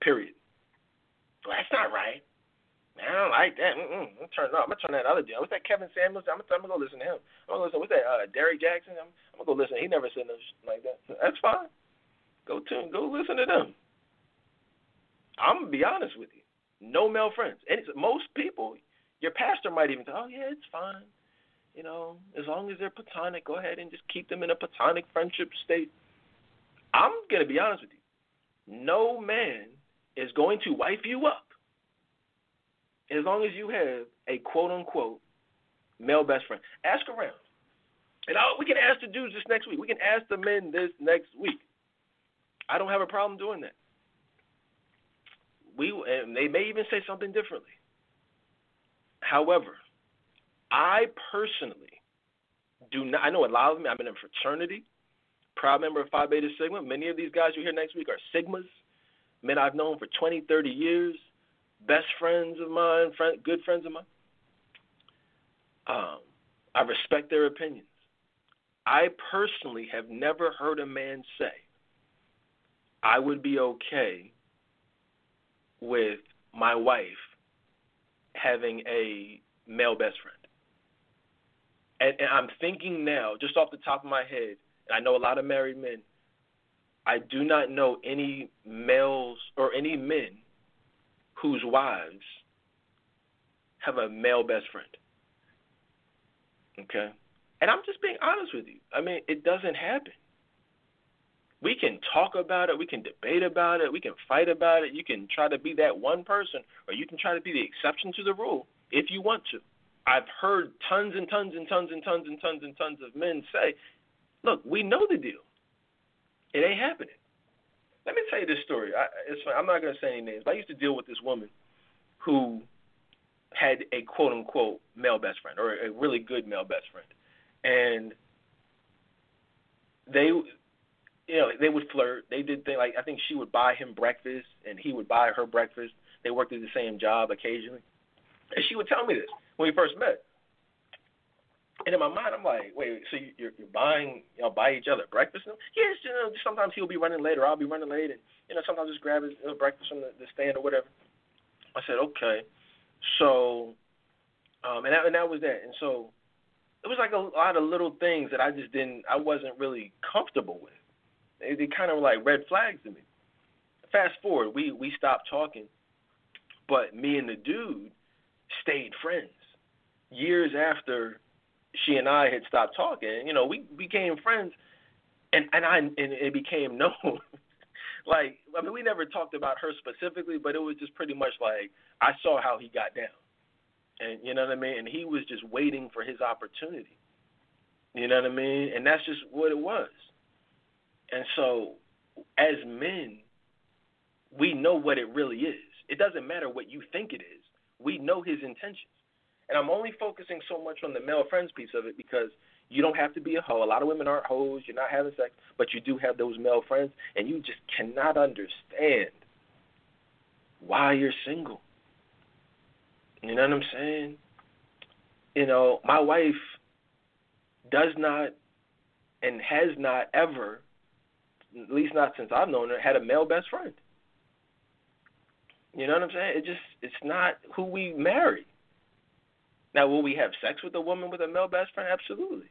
Period. Well, that's not right. Man, I don't like that. Mm-mm. I'm turning off. I'm gonna turn that other dude. What's that Kevin Samuels? I'm gonna, I'm gonna go listen to him. I'm gonna listen. What's that? Uh, Derrick Jaxn. I'm, I'm gonna go listen. He never said no shit like that. That's fine. Go to go listen to them. I'm gonna be honest with you. No male friends. And it's, most people, your pastor might even say, "Oh yeah, it's fine. You know, as long as they're platonic, go ahead and just keep them in a platonic friendship state." I'm gonna be honest with you. No man is going to wife you up as long as you have a quote unquote male best friend. Ask around. And oh, we can ask the dudes this next week. We can ask the men this next week. I don't have a problem doing that. We and they may even say something differently. However, I personally do not. I know a lot of them. I'm in a fraternity, proud member of Phi Beta Sigma. Many of these guys you hear next week are Sigmas, men I've known for 20, 30 years best friends of mine, friend, good friends of mine. Um, I respect their opinions. I personally have never heard a man say, I would be okay with my wife having a male best friend. And, and I'm thinking now, just off the top of my head, and I know a lot of married men, I do not know any males or any men whose wives have a male best friend. Okay? And I'm just being honest with you. I mean, it doesn't happen. We can talk about it, we can debate about it, we can fight about it. You can try to be that one person, or you can try to be the exception to the rule if you want to. I've heard tons and tons and tons and tons and tons and tons of men say, look, we know the deal. It ain't happening. Let me tell you this story. I, it's I'm not going to say any names. But I used to deal with this woman who had a quote unquote male best friend or a really good male best friend, and they, you know, they would flirt. They did things like I think she would buy him breakfast and he would buy her breakfast. They worked at the same job occasionally, and she would tell me this when we first met. And in my mind, I'm like, wait, so you're you're buying, know, buy each other breakfast? Yes, you know, sometimes he'll be running late or I'll be running late, and you know, sometimes just grab his breakfast from the, the stand or whatever. I said, okay, so, um, and that and that was that, and so it was like a lot of little things that I just didn't, I wasn't really comfortable with. They, they kind of were like red flags to me. Fast forward, we we stopped talking, But me and the dude stayed friends. Years after she and I had stopped talking, you know, we became friends and and I and it became known like I mean we never talked about her specifically, but it was just pretty much like I saw how he got down. And you know what I mean? And he was just waiting for his opportunity. You know what I mean? And that's just what it was. And so as men, we know what it really is. It doesn't matter what you think it is. We know his intentions. And I'm only focusing so much on the male friends piece of it because you don't have to be a hoe. A lot of women aren't hoes. You're not having sex, but you do have those male friends, and you just cannot understand why you're single. You know what I'm saying? You know, my wife does not and has not ever, at least not since I've known her, had a male best friend. You know what I'm saying? It just it's not who we marry. Now, will we have sex with a woman with a male best friend? Absolutely.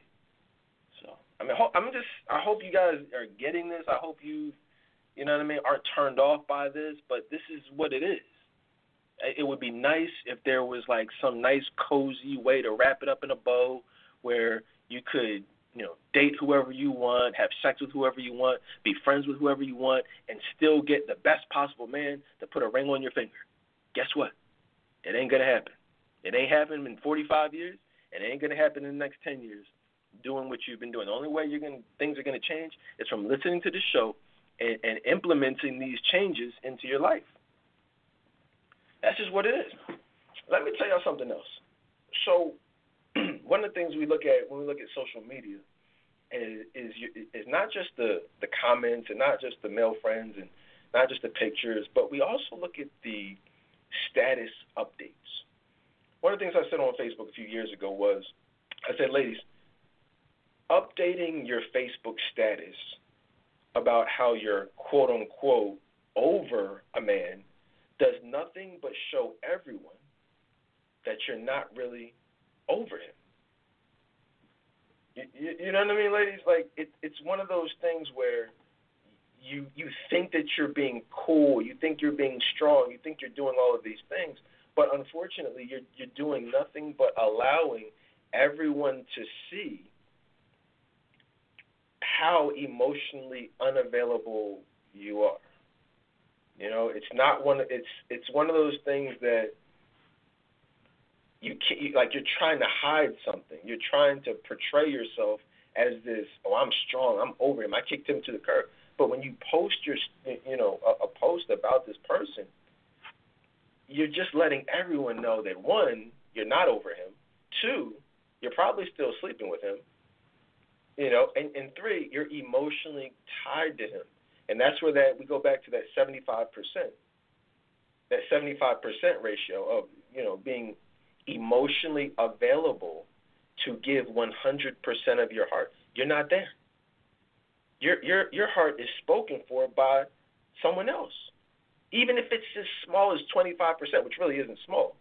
So, I mean, I'm just I hope you guys are getting this. I hope you, you know what I mean, aren't turned off by this. But this is what it is. It would be nice if there was like some nice cozy way to wrap it up in a bow where you could you know, date whoever you want, have sex with whoever you want, be friends with whoever you want, and still get the best possible man to put a ring on your finger. Guess what? It ain't gonna happen. It ain't happened in 45 years, and it ain't gonna happen in the next 10 years. Doing what you've been doing. The only way you're gonna things are gonna change is from listening to the show and, and implementing these changes into your life. That's just what it is. Let me tell y'all something else. So one of the things we look at when we look at social media is is, is not just the the comments and not just the male friends and not just the pictures, but we also look at the status updates. One of the things I said on Facebook a few years ago was, I said, ladies, updating your Facebook status about how you're quote unquote over a man does nothing but show everyone that you're not really over him. You, you, know what I mean, ladies? Like it, it's one of those things where you you think that you're being cool, you think you're being strong, you think you're doing all of these things, but unfortunately, you're you're doing nothing but allowing everyone to see how emotionally unavailable you are. You know, it's not one. It's it's one of those things that you can't like you're trying to hide something. You're trying to portray yourself as this. Oh, I'm strong. I'm over him. I kicked him to the curb. But when you post your, you know, a, a post about this person, you're just letting everyone know that one, you're not over him. Two, you're probably still sleeping with him. You know, and, and three, you're emotionally tied to him. And that's where that we go back to that 75%. That 75% ratio of, you know, being emotionally available to give 100% of your heart. You're not there. Your your your heart is spoken for by someone else. Even if it's as small as 25%, which really isn't small.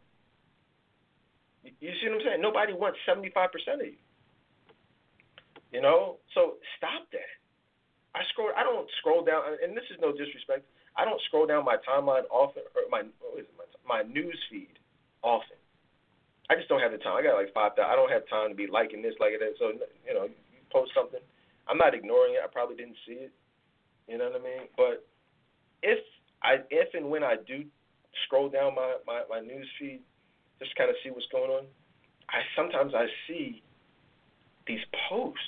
You see what I'm saying? Nobody wants 75% of you. You know? So stop that. I scroll I don't scroll down and this is no disrespect. I don't scroll down my timeline often or my it, my, my news feed often. I just don't have the time. I got like five. I don't have time to be liking this, liking that. So you know, you post something, I'm not ignoring it. I probably didn't see it. You know what I mean? But if I, if and when I do scroll down my my, my news feed, just kind of see what's going on, I sometimes I see these posts.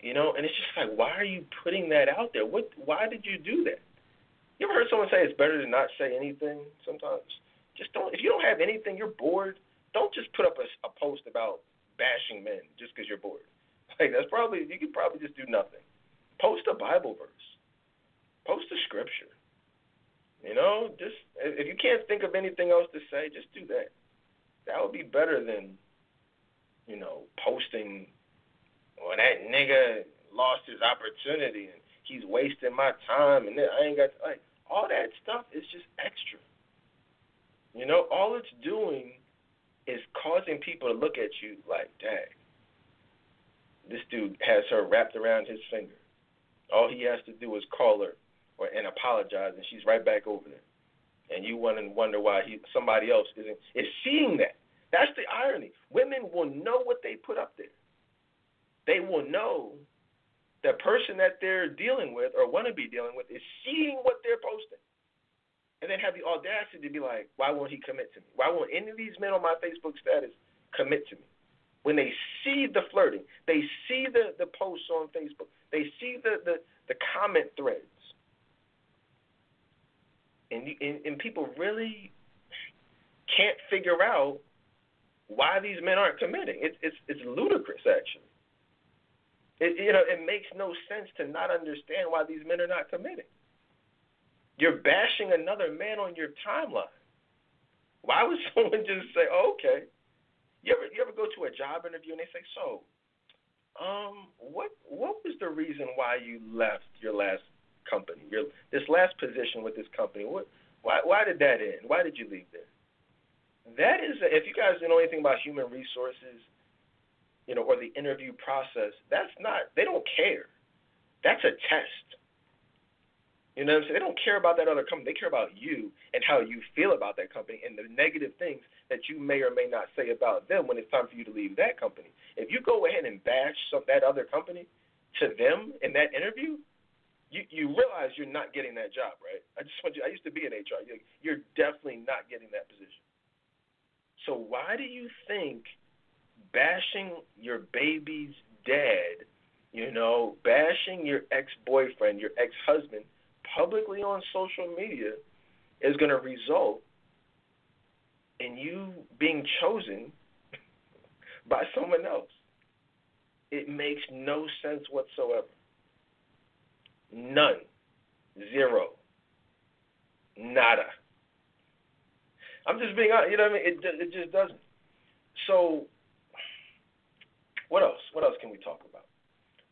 You know, and it's just like, why are you putting that out there? What? Why did you do that? You ever heard someone say it's better to not say anything? Sometimes just don't. If you don't have anything, you're bored. Don't just put up a, a post about bashing men just because you're bored. Like that's probably you could probably just do nothing. Post a Bible verse. Post a scripture. You know, just if you can't think of anything else to say, just do that. That would be better than, you know, posting, well that nigga lost his opportunity and he's wasting my time and I ain't got like all that stuff is just extra. You know, all it's doing is causing people to look at you like, dang, this dude has her wrapped around his finger. All he has to do is call her or and apologize, and she's right back over there. and you want to wonder why he, somebody else isn't is seeing that. That's the irony. Women will know what they put up there. They will know the person that they're dealing with or want to be dealing with is seeing what they're posting. And then have the audacity to be like, why won't he commit to me? Why won't any of these men on my Facebook status commit to me? When they see the flirting, they see the, the posts on Facebook, they see the, the, the comment threads. And, you, and, and people really can't figure out why these men aren't committing. It's it's it's ludicrous actually. It, you know, it makes no sense to not understand why these men are not committing. You're bashing another man on your timeline. Why would someone just say, oh, "Okay"? You ever you ever go to a job interview and they say, "So, um, what what was the reason why you left your last company, your this last position with this company? What why why did that end? Why did you leave there?" That is, if you guys know anything about human resources, you know, or the interview process, that's not, they don't care. That's a test. You know what I'm saying? They don't care about that other company. They care about you and how you feel about that company and the negative things that you may or may not say about them when it's time for you to leave that company. If you go ahead and bash some, that other company to them in that interview, you you realize you're not getting that job, right? I just want you. I used to be in HR. You're, you're definitely not getting that position. So why do you think bashing your baby's dad, you know, bashing your ex boyfriend, your ex husband publicly on social media is going to result in you being chosen by someone else. It makes no sense whatsoever. None. Zero. Nada. I'm just being honest. You know what I mean? It it just doesn't. So what else? What else can we talk about?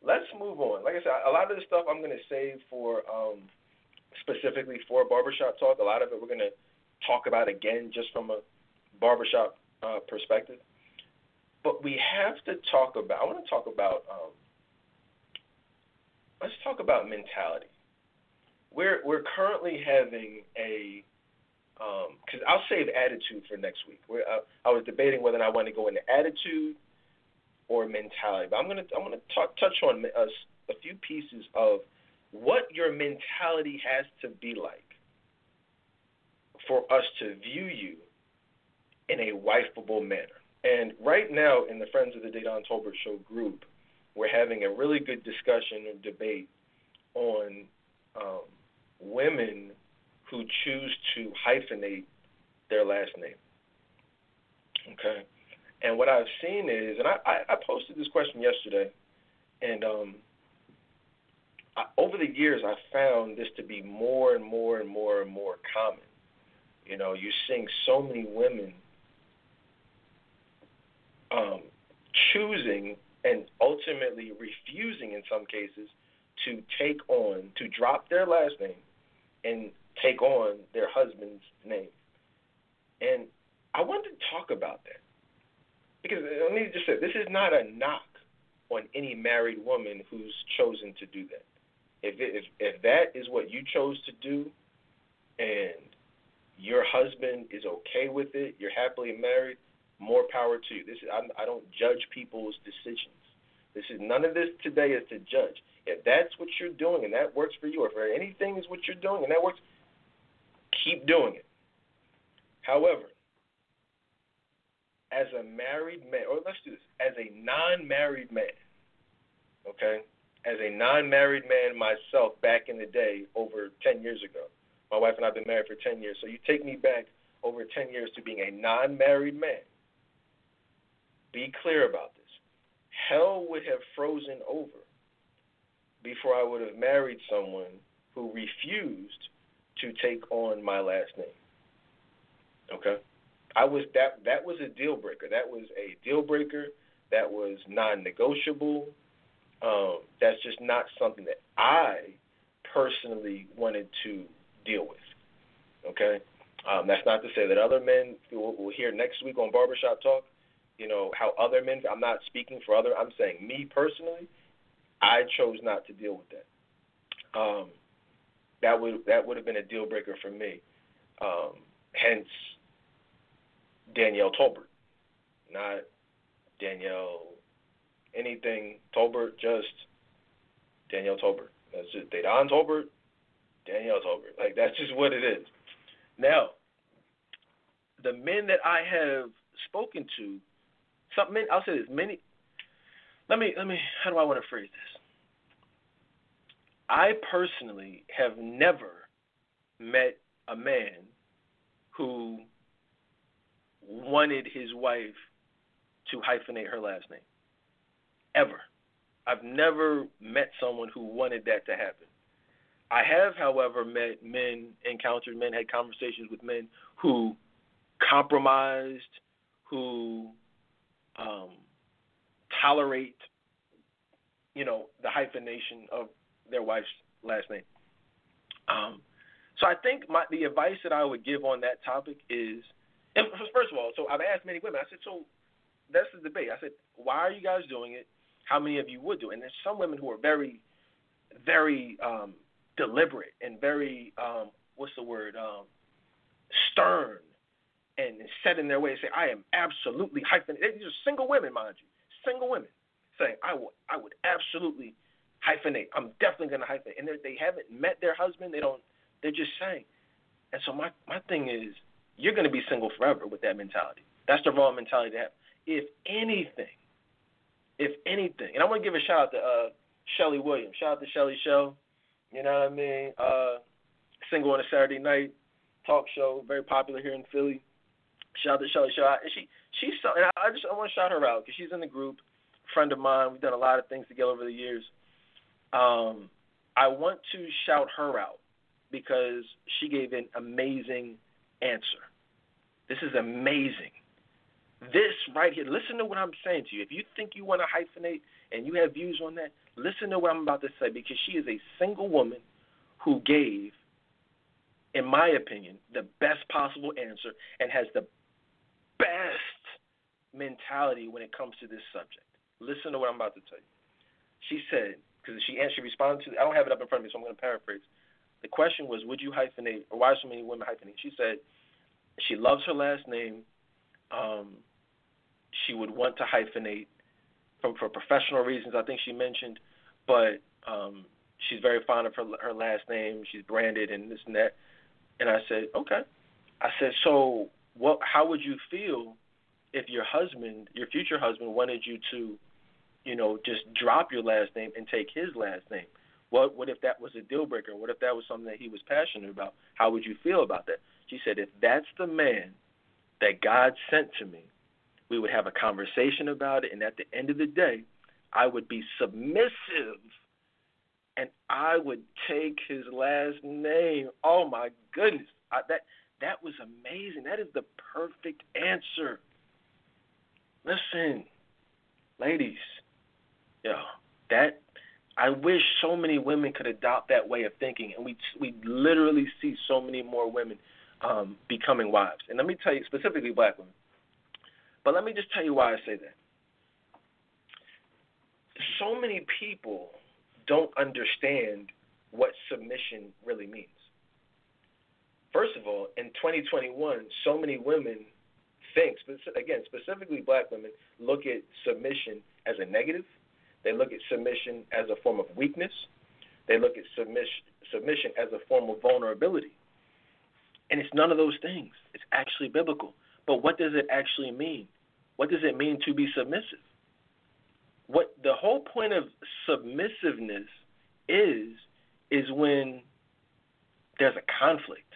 Let's move on. Like I said, a lot of the stuff I'm going to save for um, specifically for barbershop talk. A lot of it we're going to talk about again just from a barbershop uh, perspective. But we have to talk about. I want to talk about. Um, let's talk about mentality. We're we're currently having a because um, I'll save attitude for next week. Uh, I was debating whether or not I want to go into attitude or mentality. But I'm gonna I'm gonna talk, touch on a, a few pieces of what your mentality has to be like for us to view you in a wifeable manner. And right now, in the Friends of the Dedan Tolbert Show group, we're having a really good discussion and debate on um, women who choose to hyphenate their last name. Okay, and what I've seen is, and I, I, I posted this question yesterday, and um, I, over the years I've found this to be more and more and more and more common. You know, you're seeing so many women um, choosing and ultimately refusing, in some cases, to take on, to drop their last name and take on their husband's name. And I wanted to talk about that because uh, let me just say this is not a knock on any married woman who's chosen to do that. If it, if if that is what you chose to do, and your husband is okay with it, you're happily married, more power to you. This is I'm, I don't judge people's decisions. This is none of this today is to judge. If that's what you're doing and that works for you, or if anything is what you're doing and that works, keep doing it. However, as a married man, or let's do this, as a non married man, okay? As a non married man myself back in the day, over 10 years ago, my wife and I have been married for 10 years. So you take me back over 10 years to being a non married man. Be clear about this. Hell would have frozen over before I would have married someone who refused to take on my last name. Okay? I was that that was a deal breaker. That was a deal breaker. That was non-negotiable. Um, that's just not something that I personally wanted to deal with. Okay, um, that's not to say that other men will, will hear next week on Barbershop Talk. You know how other men. I'm not speaking for other. I'm saying me personally. I chose not to deal with that. Um, that would that would have been a deal breaker for me. Um, hence Danielle Tolbert, not Danielle anything Tolbert, just Danielle Tolbert. That's just Dedan Tolbert, Danielle Tolbert. Like that's just what it is. Now, the men that I have spoken to, I'll say this, many let me let me how do I want to phrase this? I personally have never met a man who wanted his wife to hyphenate her last name. Ever. I've never met someone who wanted that to happen. I have, however, met men, encountered men, had conversations with men who compromised, who um, tolerate, you know, the hyphenation of their wife's last name. Um, so I think my the advice that I would give on that topic is, and first of all, so I've asked many women. I said, so that's the debate. I said, why are you guys doing it? How many of you would do it? And there's some women who are very, very um, deliberate and very um, what's the word um, stern and set in their way and say, I am absolutely hyphenated. These are single women, mind you, single women saying, I would, I would absolutely hyphenate. I'm definitely going to hyphenate. And they haven't met their husband. They don't. They're just saying. And so my my thing is, you're going to be single forever with that mentality. That's the wrong mentality to have. If anything, if anything, and I want to give a shout out to uh, Shelly Williams. Shout out to Shelly Show. You know Shout out to Shelly Show. And she she's so, and I just I want to shout her out because she's in the group, friend of mine. We've done a lot of things together over the years. Um, I want to shout her out because she gave an amazing answer. This is amazing. This right here, listen to what I'm saying to you. If you think you want to hyphenate and you have views on that, listen to what I'm about to say because she is a single woman who gave, in my opinion, the best possible answer and has the best mentality when it comes to this subject. Listen to what I'm about to tell you. She said, because she answered, responded to. I don't have it up in front of me, so I'm going to paraphrase. The question was, would you hyphenate, or why so many women hyphenate? She said she loves her last name. Um, she would want to hyphenate from for professional reasons. I think she mentioned, but um, she's very fond of her her last name. She's branded and this and that. And I said, okay. I said, so what? How would you feel if your husband, your future husband, wanted you to you know, just drop your last name and take his last name? What what if that was a deal breaker? What if that was something that he was passionate about? How would you feel about that? She said, if that's the man that God sent to me, we would have a conversation about it, and at the end of the day, I would be submissive and I would take his last name. Oh my goodness. I, that that was amazing. That is the perfect answer. Listen, ladies, yeah, that I wish so many women could adopt that way of thinking, and we we literally see so many more women um, becoming wives. And let me tell you specifically black women. But let me just tell you why I say that. So many people don't understand what submission really means. First of all, in 2021, so many women think, again, specifically black women, look at submission as a negative they look at submission as a form of weakness. They look at submission, submission as a form of vulnerability. And it's none of those things. It's actually biblical. But what does it actually mean? What does it mean to be submissive? What the whole point of submissiveness is is when there's a conflict.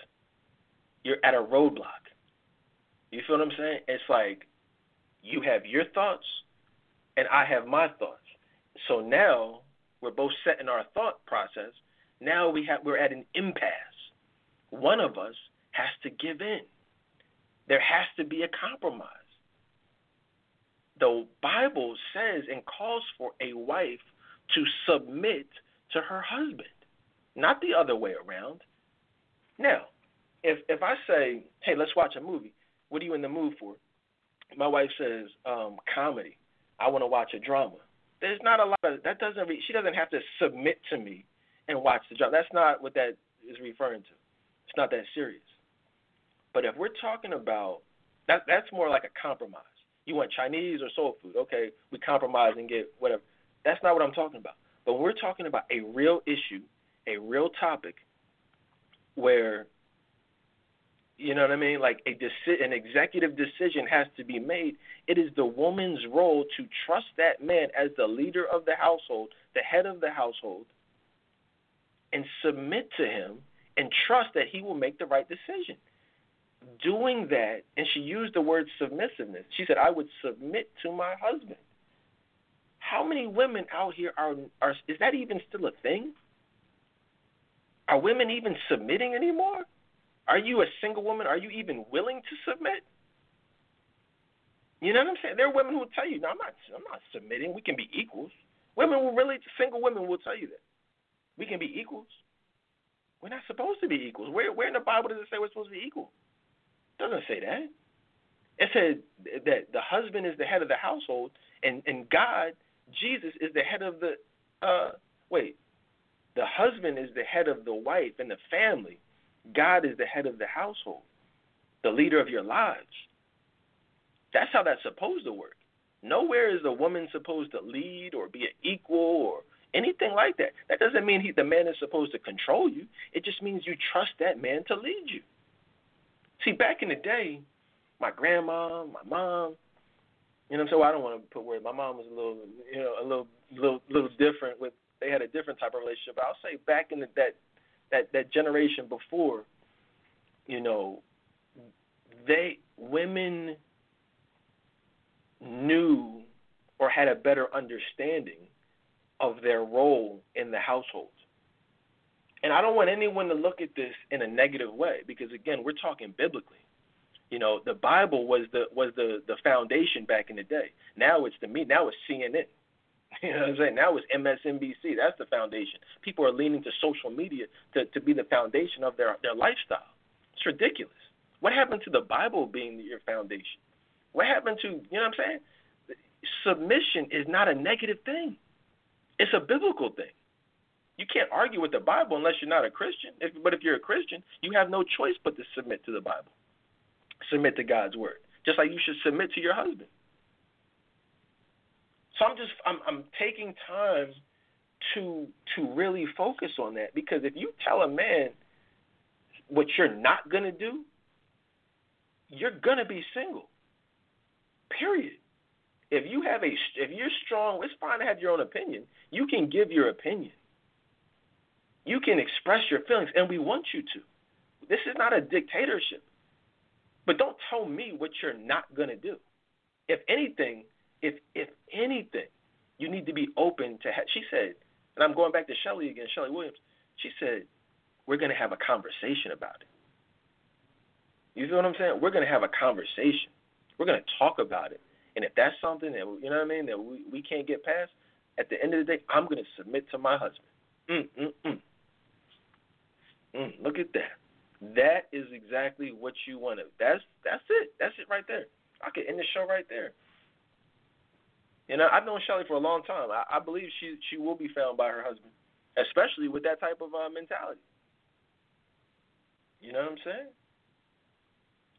You're at a roadblock. You feel what I'm saying? It's like you have your thoughts and I have my thoughts. So now we're both set in our thought process. Now we have we're at an impasse. One of us has to give in. There has to be a compromise. The Bible says and calls for a wife to submit to her husband, not the other way around. Now, if if I say, "Hey, let's watch a movie," what are you in the mood for? My wife says, um, "Comedy." I want to watch a drama there's not a lot of that doesn't re, she doesn't have to submit to me and watch the drama. That's not what that is referring to. It's not that serious. But if we're talking about that, that's more like a compromise. You want Chinese or soul food? Okay, we compromise and get whatever. That's not what I'm talking about. But we're talking about a real issue, a real topic, where you know what I mean? Like a deci- an executive decision has to be made. It is the woman's role to trust that man as the leader of the household, the head of the household, and submit to him and trust that he will make the right decision. Doing that, and she used the word submissiveness. She said, "I would submit to my husband." How many women out here are are is that even still a thing? Are women even submitting anymore? Are you a single woman? Are you even willing to submit? You know what I'm saying? There are women who will tell you, "No, I'm not. I'm not submitting. We can be equals." Women will really, single women will tell you that we can be equals. We're not supposed to be equals. Where, where in the Bible does it say we're supposed to be equal? It doesn't say that. It said that the husband is the head of the household, and and God, Jesus, is the head of the. Uh, wait, the husband is the head of the wife and the family. God is the head of the household, the leader of your lives. That's how that's supposed to work. Nowhere is a woman supposed to lead or be an equal or anything like that. That doesn't mean he, the man is supposed to control you. It just means you trust that man to lead you. See, back in the day, my grandma, my mom, you know, so I don't want to put words. My mom was a little, you know, a little, little, little different with. They had a different type of relationship. But I'll say back in the, that, that, that generation before, you know, they women knew or had a better understanding of their role in the household. And I don't want anyone to look at this in a negative way because again, we're talking biblically. You know, the Bible was the was the the foundation back in the day. Now it's the me. Now it's CNN. You know what I'm saying? Now it's MSNBC. That's the foundation. People are leaning to social media to, to be the foundation of their, their lifestyle. It's ridiculous. What happened to the Bible being your foundation? What happened to, you know what I'm saying? Submission is not a negative thing. It's a biblical thing. You can't argue with the Bible unless you're not a Christian. If, but if you're a Christian, you have no choice but to submit to the Bible, submit to God's word, just like you should submit to your husband. So I'm just I'm I'm taking time to to really focus on that because if you tell a man what you're not gonna do, you're gonna be single. Period. If you have a if you're strong, it's fine to have your own opinion. You can give your opinion. You can express your feelings, and we want you to. This is not a dictatorship. But don't tell me what you're not gonna do. If anything, if if anything, you need to be open to. Ha- she said, and I'm going back to Shelly again, Shelly Williams. She said, we're going to have a conversation about it. You see what I'm saying? We're going to have a conversation. We're going to talk about it. And if that's something that you know what I mean that we we can't get past, at the end of the day, I'm going to submit to my husband. Mm mm mm. Mm, look at that. That is exactly what you want to. That's that's it. That's it right there. I could end the show right there. You know, I've known Shelly for a long time. I, I believe she she will be found by her husband, especially with that type of uh, mentality. You know what I'm saying?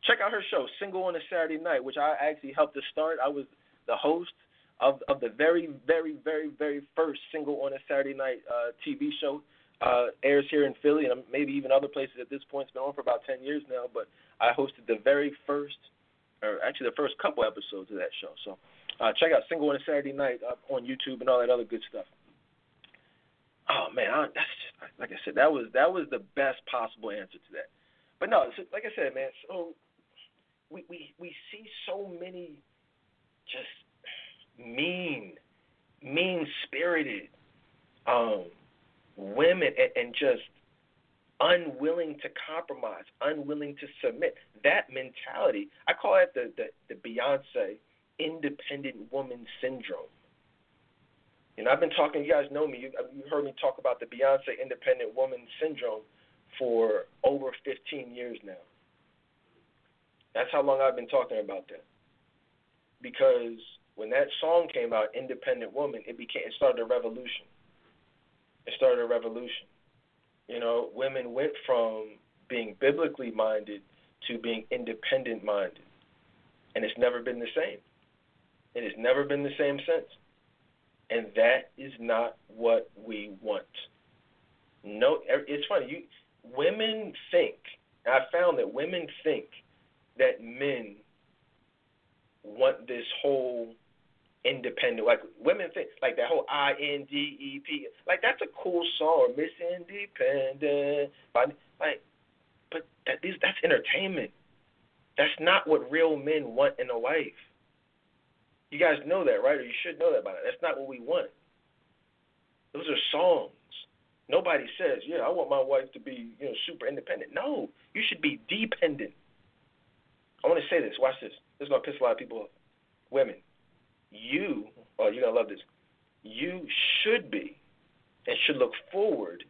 Check out her show, Single on a Saturday Night, which I actually helped to start. I was the host of of the very, very, very, very first Single on a Saturday Night uh, TV show. Uh, airs here in Philly and maybe even other places at this point. It's been on for about 10 years now, but I hosted the very first, or actually the first couple episodes of that show. So uh, check out Single on a Saturday Night on YouTube and all that other good stuff. Oh man, I, that's just, like I said, that was that was the best possible answer to that. But no, like I said, man, so we we we see so many just mean, mean spirited um, women and, and just unwilling to compromise, unwilling to submit. That mentality, I call it the the, the Beyonce independent woman syndrome. You know, I've been talking. You guys know me. You, you heard me talk about the Beyonce independent woman syndrome for over 15 years now. That's how long I've been talking about that. Because when that song came out, Independent Woman, it became it started a revolution. It started a revolution. You know, women went from being biblically minded to being independent minded. And it's never been the same. It has never been the same since. And that is not what we want. No, it's funny. You women think. I found that women think that men want this whole independent. Like women think like that whole I N D E P. Like that's a cool song, Miss Independent. But like, but that is that's entertainment. That's not what real men want in a wife. You guys know that, right? Or you should know that by now. That's not what we want. Those are songs. Nobody says, "Yeah, I want my wife to be, you know, super independent." No, you should be dependent. I want to say this. Watch this. This is gonna piss a lot of people off. Women, you, oh, you're gonna love this. You should be, and should look forward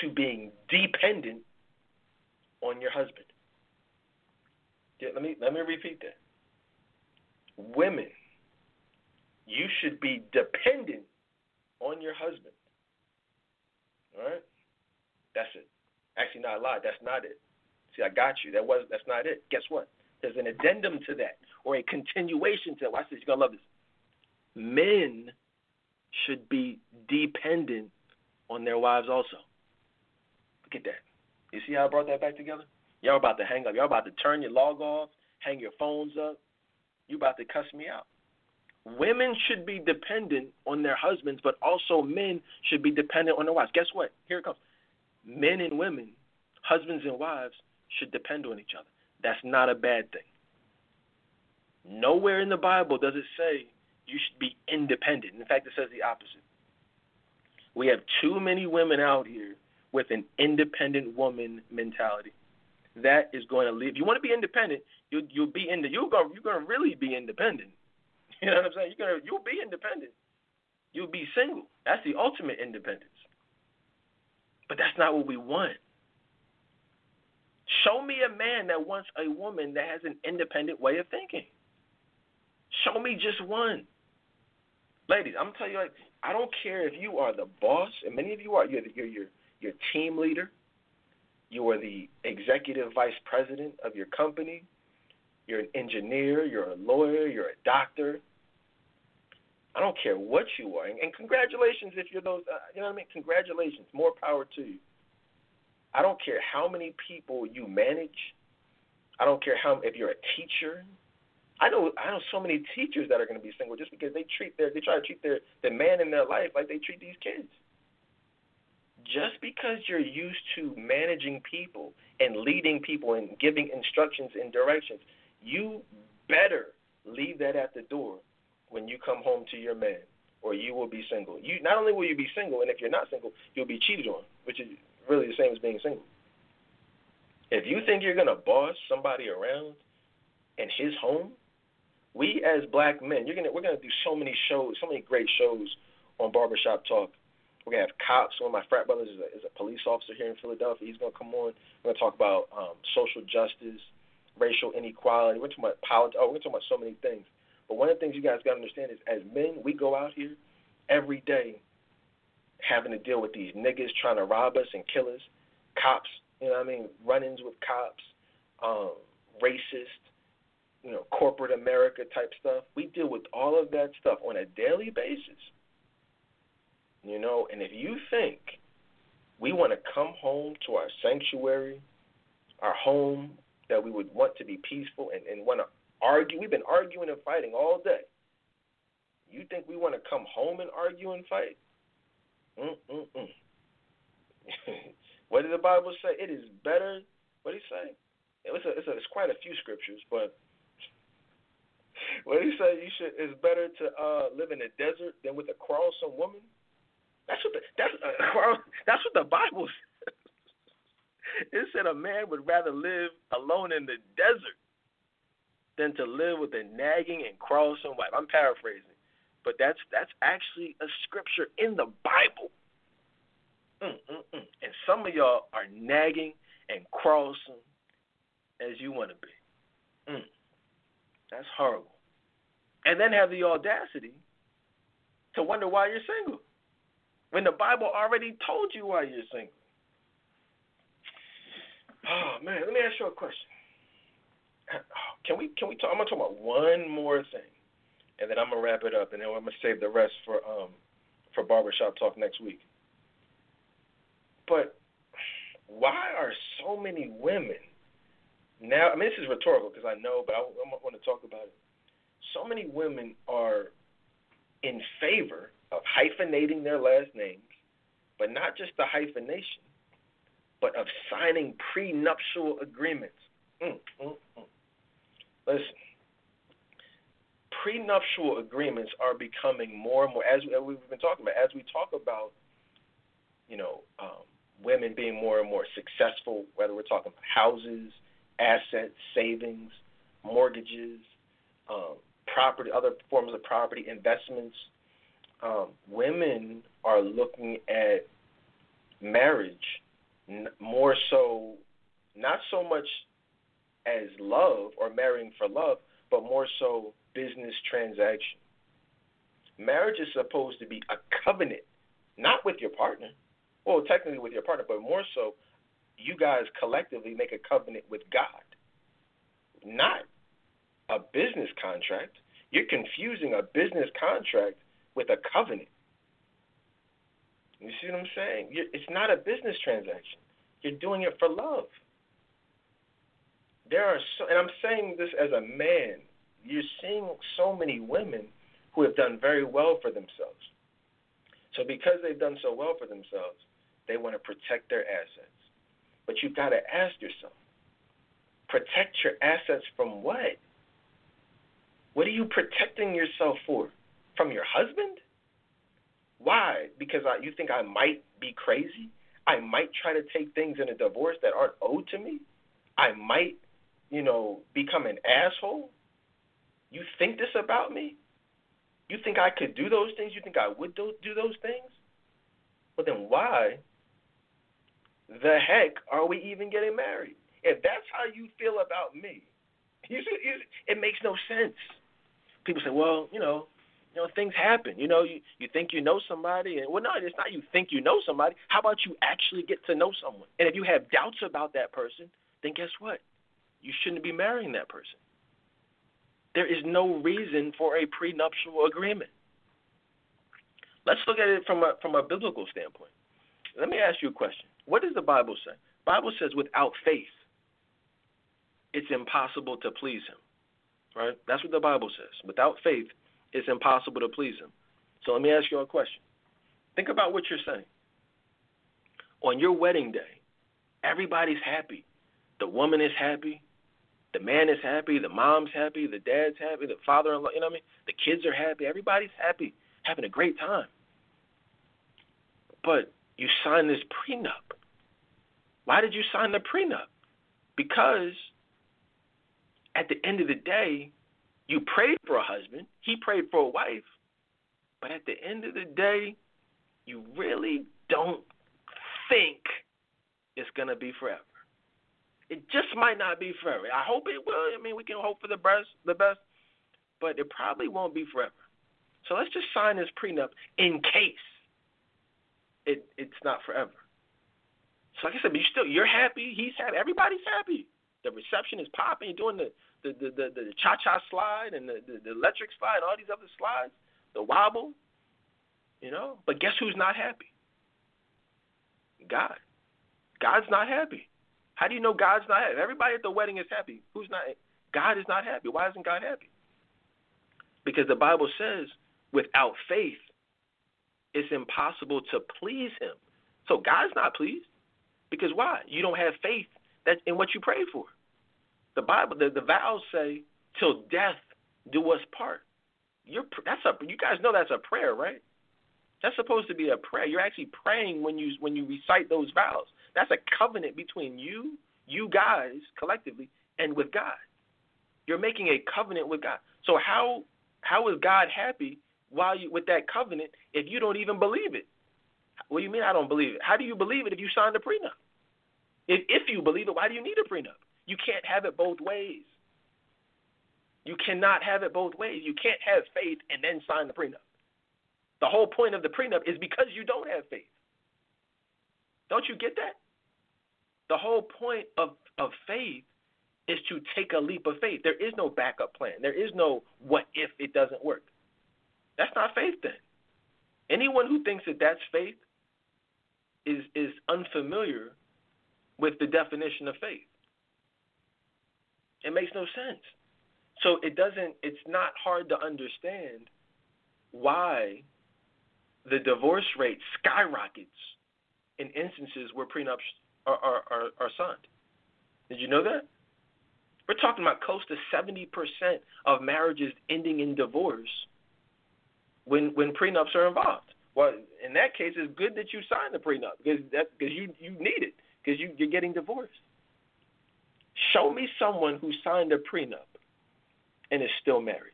to being dependent on your husband. Yeah, let me let me repeat that. Women, you should be dependent on your husband. All right? That's it. Actually, not a lie. That's not it. See, I got you. That was that's not it. Guess what? There's an addendum to that, or a continuation to that. Watch this. You're gonna love this. Men should be dependent on their wives also. Look at that. You see how I brought that back together? Y'all about to hang up. Y'all about to turn your log off, hang your phones up. You about to cuss me out. Women should be dependent on their husbands, but also men should be dependent on their wives. Guess what? Here it comes. Men and women, husbands and wives, should depend on each other. That's not a bad thing. Nowhere in the Bible does it say you should be independent. In fact, it says the opposite. We have too many women out here with an independent woman mentality. That is going to leave. If you want to be independent, you you'll be in the you're going you're going to really be independent. You know what I'm saying? You're gonna you'll be independent. You'll be single. That's the ultimate independence. But that's not what we want. Show me a man that wants a woman that has an independent way of thinking. Show me just one. Ladies, I'm gonna tell you like I don't care if you are the boss, and many of you are. You're the, you're your your team leader. You are the executive vice president of your company. You're an engineer. You're a lawyer. You're a doctor. I don't care what you are, and, and congratulations if you're those. Uh, you know what I mean? Congratulations, more power to you. I don't care how many people you manage. I don't care how if you're a teacher. I know I know so many teachers that are going to be single just because they treat their they try to treat their the man in their life like they treat these kids. Just because you're used to managing people and leading people and giving instructions and directions, you better leave that at the door when you come home to your man, or you will be single. You not only will you be single, and if you're not single, you'll be cheated on, which is really the same as being single. If you think you're gonna boss somebody around in his home, we as black men, you're gonna we're gonna do so many shows, so many great shows on Barbershop Talk. We're gonna have cops. One of my frat brothers is a, is a police officer here in Philadelphia. He's gonna come on. We're gonna talk about um, social justice, racial inequality. We're talking about politics. Oh, we're talking about so many things. But one of the things you guys got to understand is, as men, we go out here every day having to deal with these niggas trying to rob us and kill us, cops, you know what I mean, run-ins with cops, um, racist, you know, corporate America type stuff. We deal with all of that stuff on a daily basis. You know, and if you think we want to come home to our sanctuary, our home that we would want to be peaceful and, and want to argue, we've been arguing and fighting all day. You think we want to come home and argue and fight? What did the Bible say? It is better. What did he say? It's, a, it's, a, it's quite a few scriptures, but what did he say? You should. It's better to uh, live in the desert than with a quarrelsome woman. That's what the, that's uh, that's what the Bible says. It said a man would rather live alone in the desert than to live with a nagging and quarrelsome wife. I'm paraphrasing but that's that's actually a scripture in the Bible. Mm, mm, mm. And some of y'all are nagging and quarrelsome as you want to be. Mm. That's horrible. And then have the audacity to wonder why you're single when the Bible already told you why you're single. Oh man, let me ask you a question. can we can we talk? I'm gonna talk about one more thing, and then I'm gonna wrap it up, and then I'm gonna save the rest for um for barbershop talk next week. But why are so many women now? I mean, this is rhetorical because I know, but I, I want to talk about it. So many women are in favor of hyphenating their last names, but not just the hyphenation, but of signing prenuptial agreements. Mm, mm, mm. Listen, prenuptial agreements are becoming more and more, as we've been talking about, as we talk about, you know, um, women being more and more successful, whether we're talking about houses, assets, savings, mortgages, um, property, other forms of property, investments. Um, women are looking at marriage more so, not so much as love or marrying for love, but more so business transaction. Marriage is supposed to be a covenant, not with your partner. Well, technically with your partner, but more so, you guys collectively make a covenant with God, not a business contract. You're confusing a business contract with a covenant. You see what I'm saying? It's not a business transaction. You're doing it for love. There are so, and I'm saying this as a man. You're seeing so many women who have done very well for themselves. So because they've done so well for themselves, they want to protect their assets. But you've got to ask yourself, protect your assets from what? What are you protecting yourself for? From your husband? Why? Because I, you think I might be crazy? I might try to take things in a divorce that aren't owed to me? I might, you know, become an asshole? You think this about me? You think I could do those things? You think I would do, do those things? Well, then why the heck are we even getting married? If that's how you feel about me, you, you, it makes no sense. People say, well, you know, you know, things happen. You know, you, you think you know somebody, and well, no, it's not you think you know somebody. How about you actually get to know someone? And if you have doubts about that person, then guess what? You shouldn't be marrying that person. There is no reason for a prenuptial agreement. Let's look at it from a from a biblical standpoint. Let me ask you a question. What does the Bible say? The Bible says without faith, it's impossible to please him. Right? That's what the Bible says. Without faith, it's impossible to please him. So let me ask you a question. Think about what you're saying. On your wedding day, everybody's happy. The woman is happy. The man is happy. The mom's happy. The dad's happy. The father in law, you know what I mean? The kids are happy. Everybody's happy, having a great time. But you sign this prenup. Why did you sign the prenup? Because at the end of the day, you prayed for a husband, he prayed for a wife, but at the end of the day, you really don't think it's going to be forever. It just might not be forever. I hope it will. I mean, we can hope for the best, the best, but it probably won't be forever. So let's just sign this prenup in case it it's not forever. So like I said, but you still you're happy, he's happy, everybody's happy. The reception is popping, you're doing the the the, the, the cha cha slide and the, the, the electric slide, all these other slides, the wobble, you know. But guess who's not happy? God. God's not happy. How do you know God's not happy? Everybody at the wedding is happy. Who's not? God is not happy. Why isn't God happy? Because the Bible says, without faith, it's impossible to please him. So God's not pleased. Because why? You don't have faith that in what you pray for. The Bible, the, the vows say, "Till death do us part." You're that's a you guys know that's a prayer, right? That's supposed to be a prayer. You're actually praying when you when you recite those vows. That's a covenant between you, you guys collectively, and with God. You're making a covenant with God. So how how is God happy while you with that covenant if you don't even believe it? What do you mean I don't believe it? How do you believe it if you signed a prenup? If if you believe it, why do you need a prenup? You can't have it both ways. You cannot have it both ways. You can't have faith and then sign the prenup. The whole point of the prenup is because you don't have faith. Don't you get that? The whole point of, of faith is to take a leap of faith. There is no backup plan. There is no what if it doesn't work. That's not faith then. Anyone who thinks that that's faith is is unfamiliar with the definition of faith. It makes no sense. So it doesn't it's not hard to understand why the divorce rate skyrockets in instances where prenups are, are, are, are signed. Did you know that? We're talking about close to 70% of marriages ending in divorce when when prenups are involved. Well, in that case, it's good that you signed the prenup because that because you you need it because you you're getting divorced. Show me someone who signed a prenup and is still married.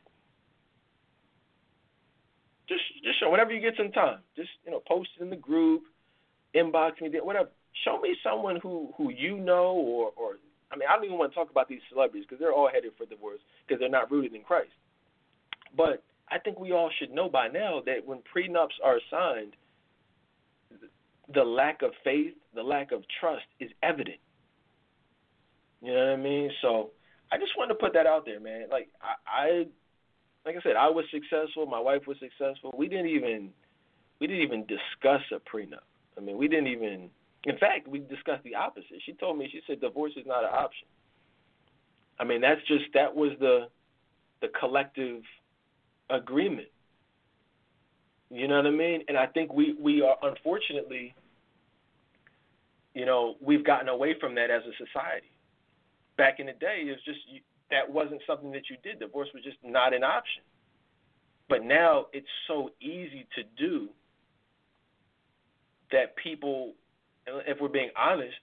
Just just show whenever you get some time. Just you know, post it in the group, inbox me, whatever. Show me someone who who you know or or I mean, I don't even want to talk about these celebrities because they're all headed for divorce because they're not rooted in Christ. But I think we all should know by now that when prenups are signed, the lack of faith, the lack of trust is evident. You know what I mean? So I just wanted to put that out there, man. Like I, I like I said, I was successful. My wife was successful. We didn't even we didn't even discuss a prenup. I mean, we didn't even. In fact, we discussed the opposite. She told me she said divorce is not an option. I mean, that's just that was the the collective agreement. You know what I mean? And I think we we are unfortunately, you know, we've gotten away from that as a society. Back in the day, it was just you, that wasn't something that you did. Divorce was just not an option. But now it's so easy to do that people, if we're being honest,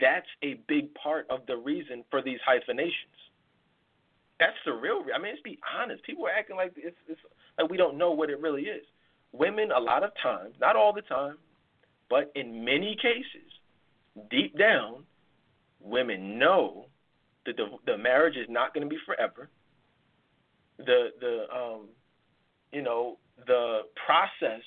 that's a big part of the reason for these hyphenations. That's the real. I mean, let's be honest. People are acting like it's, it's like we don't know what it really is. Women, a lot of times, not all the time, but in many cases, deep down, women know that the the marriage is not going to be forever. The the um, you know the process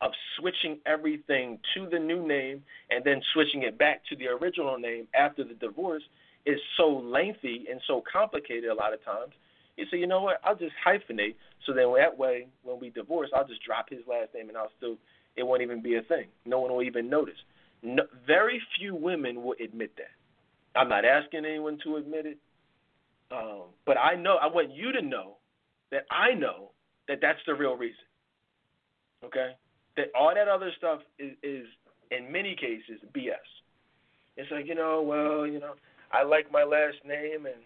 of switching everything to the new name and then switching it back to the original name after the divorce is so lengthy and so complicated a lot of times. You say, you know what? I'll just hyphenate so then that way when we divorce, I'll just drop his last name and I'll still it won't even be a thing. No one will even notice. No, very few women will admit that. I'm not asking anyone to admit it, um, but I know I want you to know that I know that that's the real reason. Okay, that all that other stuff is, is in many cases BS. It's like you know, well, you know, I like my last name and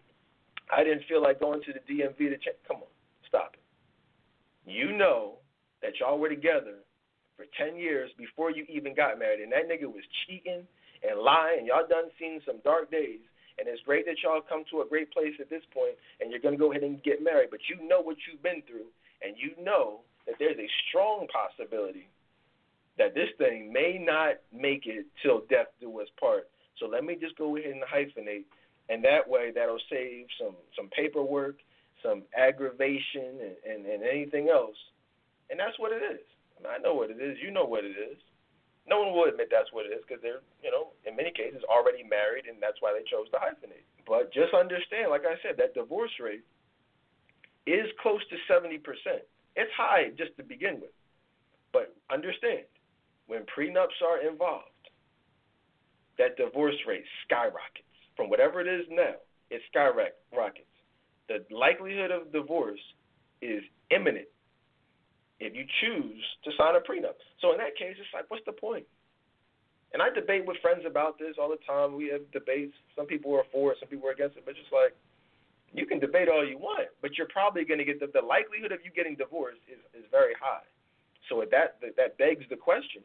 I didn't feel like going to the DMV to check. Come on, stop it. You know that y'all were together for 10 years before you even got married, and that nigga was cheating and and y'all done seen some dark days. And it's great that y'all come to a great place at this point, and you're going to go ahead and get married. But you know what you've been through, and you know that there's a strong possibility that this thing may not make it till death do us part. So let me just go ahead and hyphenate, and that way that'll save some some paperwork, some aggravation, and, and, and anything else. And that's what it is. I, I know what it is. You know what it is no one will admit that's what it is because they're, you know, in many cases already married, and that's why they chose to hyphenate. But just understand, like I said, that divorce rate is close to 70%. It's high just to begin with. But understand, when prenups are involved, that divorce rate skyrockets. From whatever it is now, it skyrockets. The likelihood of divorce is imminent if you choose to sign a prenup. So in that case, it's like, what's the point? And I debate with friends about this all the time. We have debates. Some people are for it, some people are against it. But just like, you can debate all you want, but you're probably going to get the, the likelihood of you getting divorced is, is very high. So that that begs the question: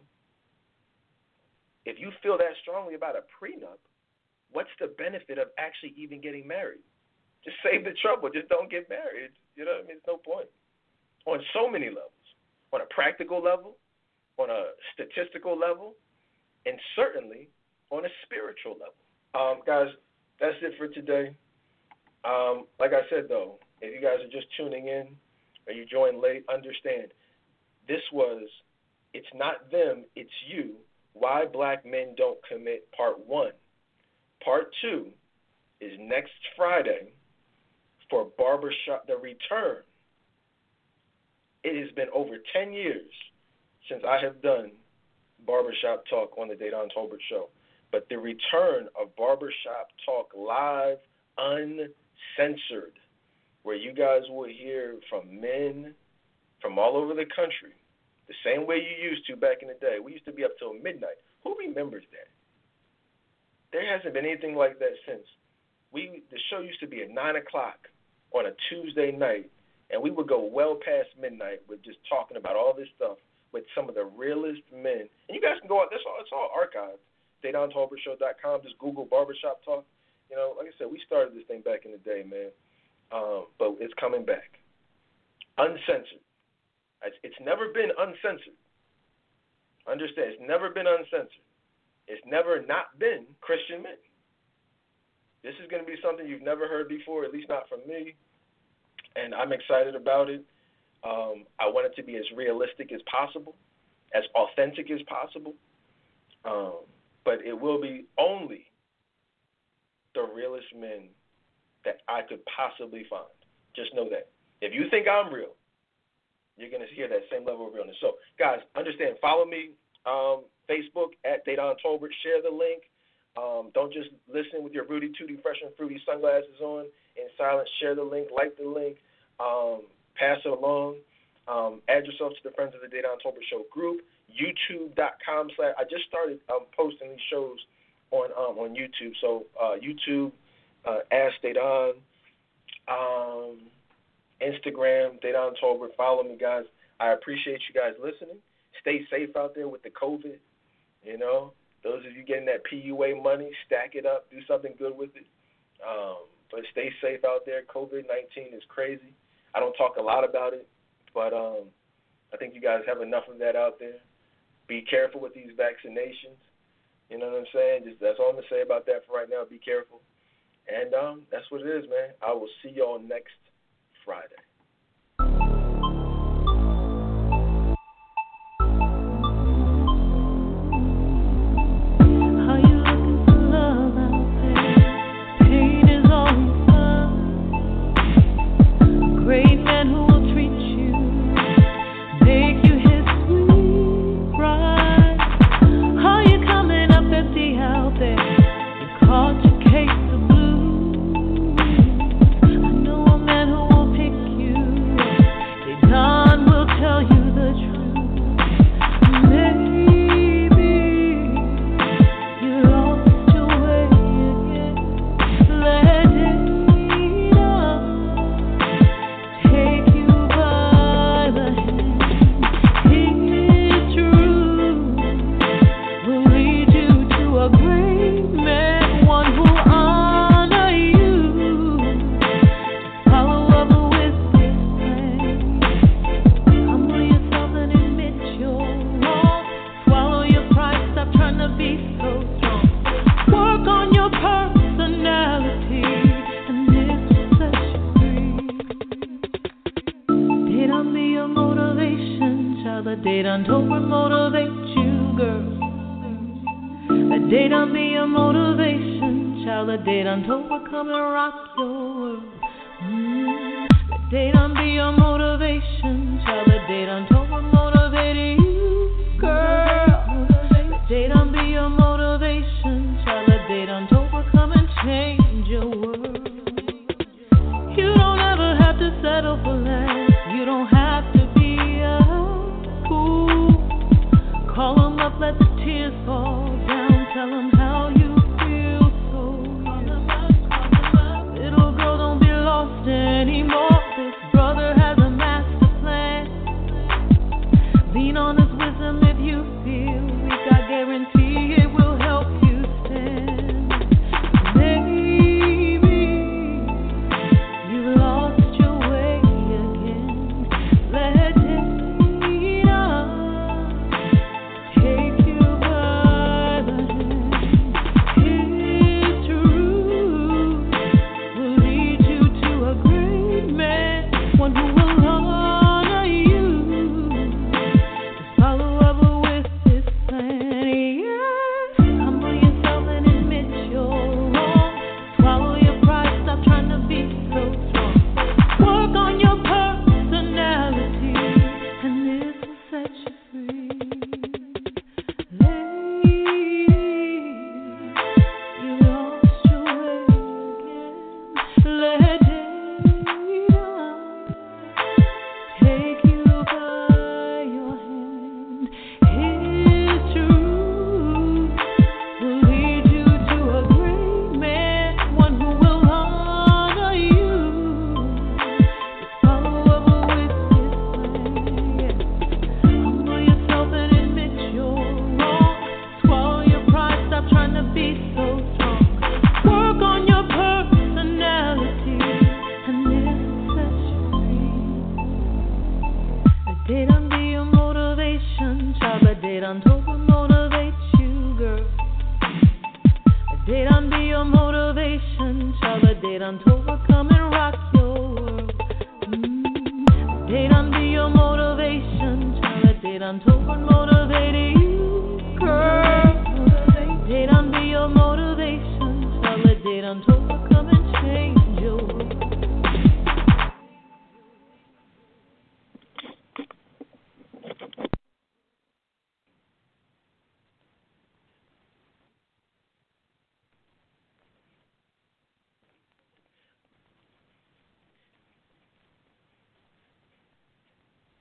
If you feel that strongly about a prenup, what's the benefit of actually even getting married? Just save the trouble. Just don't get married. You know what I mean? It's no point. On so many levels on a practical level, on a statistical level, and certainly on a spiritual level. Um, guys, that's it for today. Um, like I said, though, if you guys are just tuning in or you joined late, understand this was It's Not Them, It's You Why Black Men Don't Commit, Part 1. Part 2 is next Friday for Barbershop The Return. It has been over 10 years since I have done Barbershop Talk on the Dedan Tolbert Show. But the return of Barbershop Talk live, uncensored, where you guys will hear from men from all over the country, the same way you used to back in the day. We used to be up till midnight. Who remembers that? There hasn't been anything like that since. We the show used to be at nine o'clock on a Tuesday night, and we would go well past midnight with just talking about all this stuff with some of the realest men. And you guys can go out. This all it's all archived. DedanTolbertShow.com. Just Google barbershop talk. You know, like I said, we started this thing back in the day, man. Um, but it's coming back, uncensored. It's, it's never been uncensored. Understand? It's never been uncensored. It's never not been Christian men. This is going to be something you've never heard before, at least not from me. And I'm excited about it. Um, I want it to be as realistic as possible, as authentic as possible. Um, but it will be only the realest men that I could possibly find. Just know that. If you think I'm real, you're going to hear that same level of realness. So, guys, understand, follow me um, Facebook at Dedan Tolbert. Share the link. Um, don't just listen with your Rudy Tooty Fresh and Fruity sunglasses on in silence. Share the link, like the link, um, pass it along. Um, add yourself to the Friends of the Dedan Tolbert Show group. YouTube.com slash. I just started um, posting these shows on um, on YouTube. So uh, YouTube, uh, Ask Dedan, um, Instagram, Dedan Tolbert. Follow me, guys. I appreciate you guys listening. Stay safe out there with the COVID. You know, those of you getting that PUA money, stack it up, do something good with it. Um, but stay safe out there. COVID 19 is crazy. I don't talk a lot about it, but um, I think you guys have enough of that out there. Be careful with these vaccinations. You know what I'm saying? Just that's all I'm gonna say about that for right now. Be careful, and um, that's what it is, man. I will see y'all next Friday.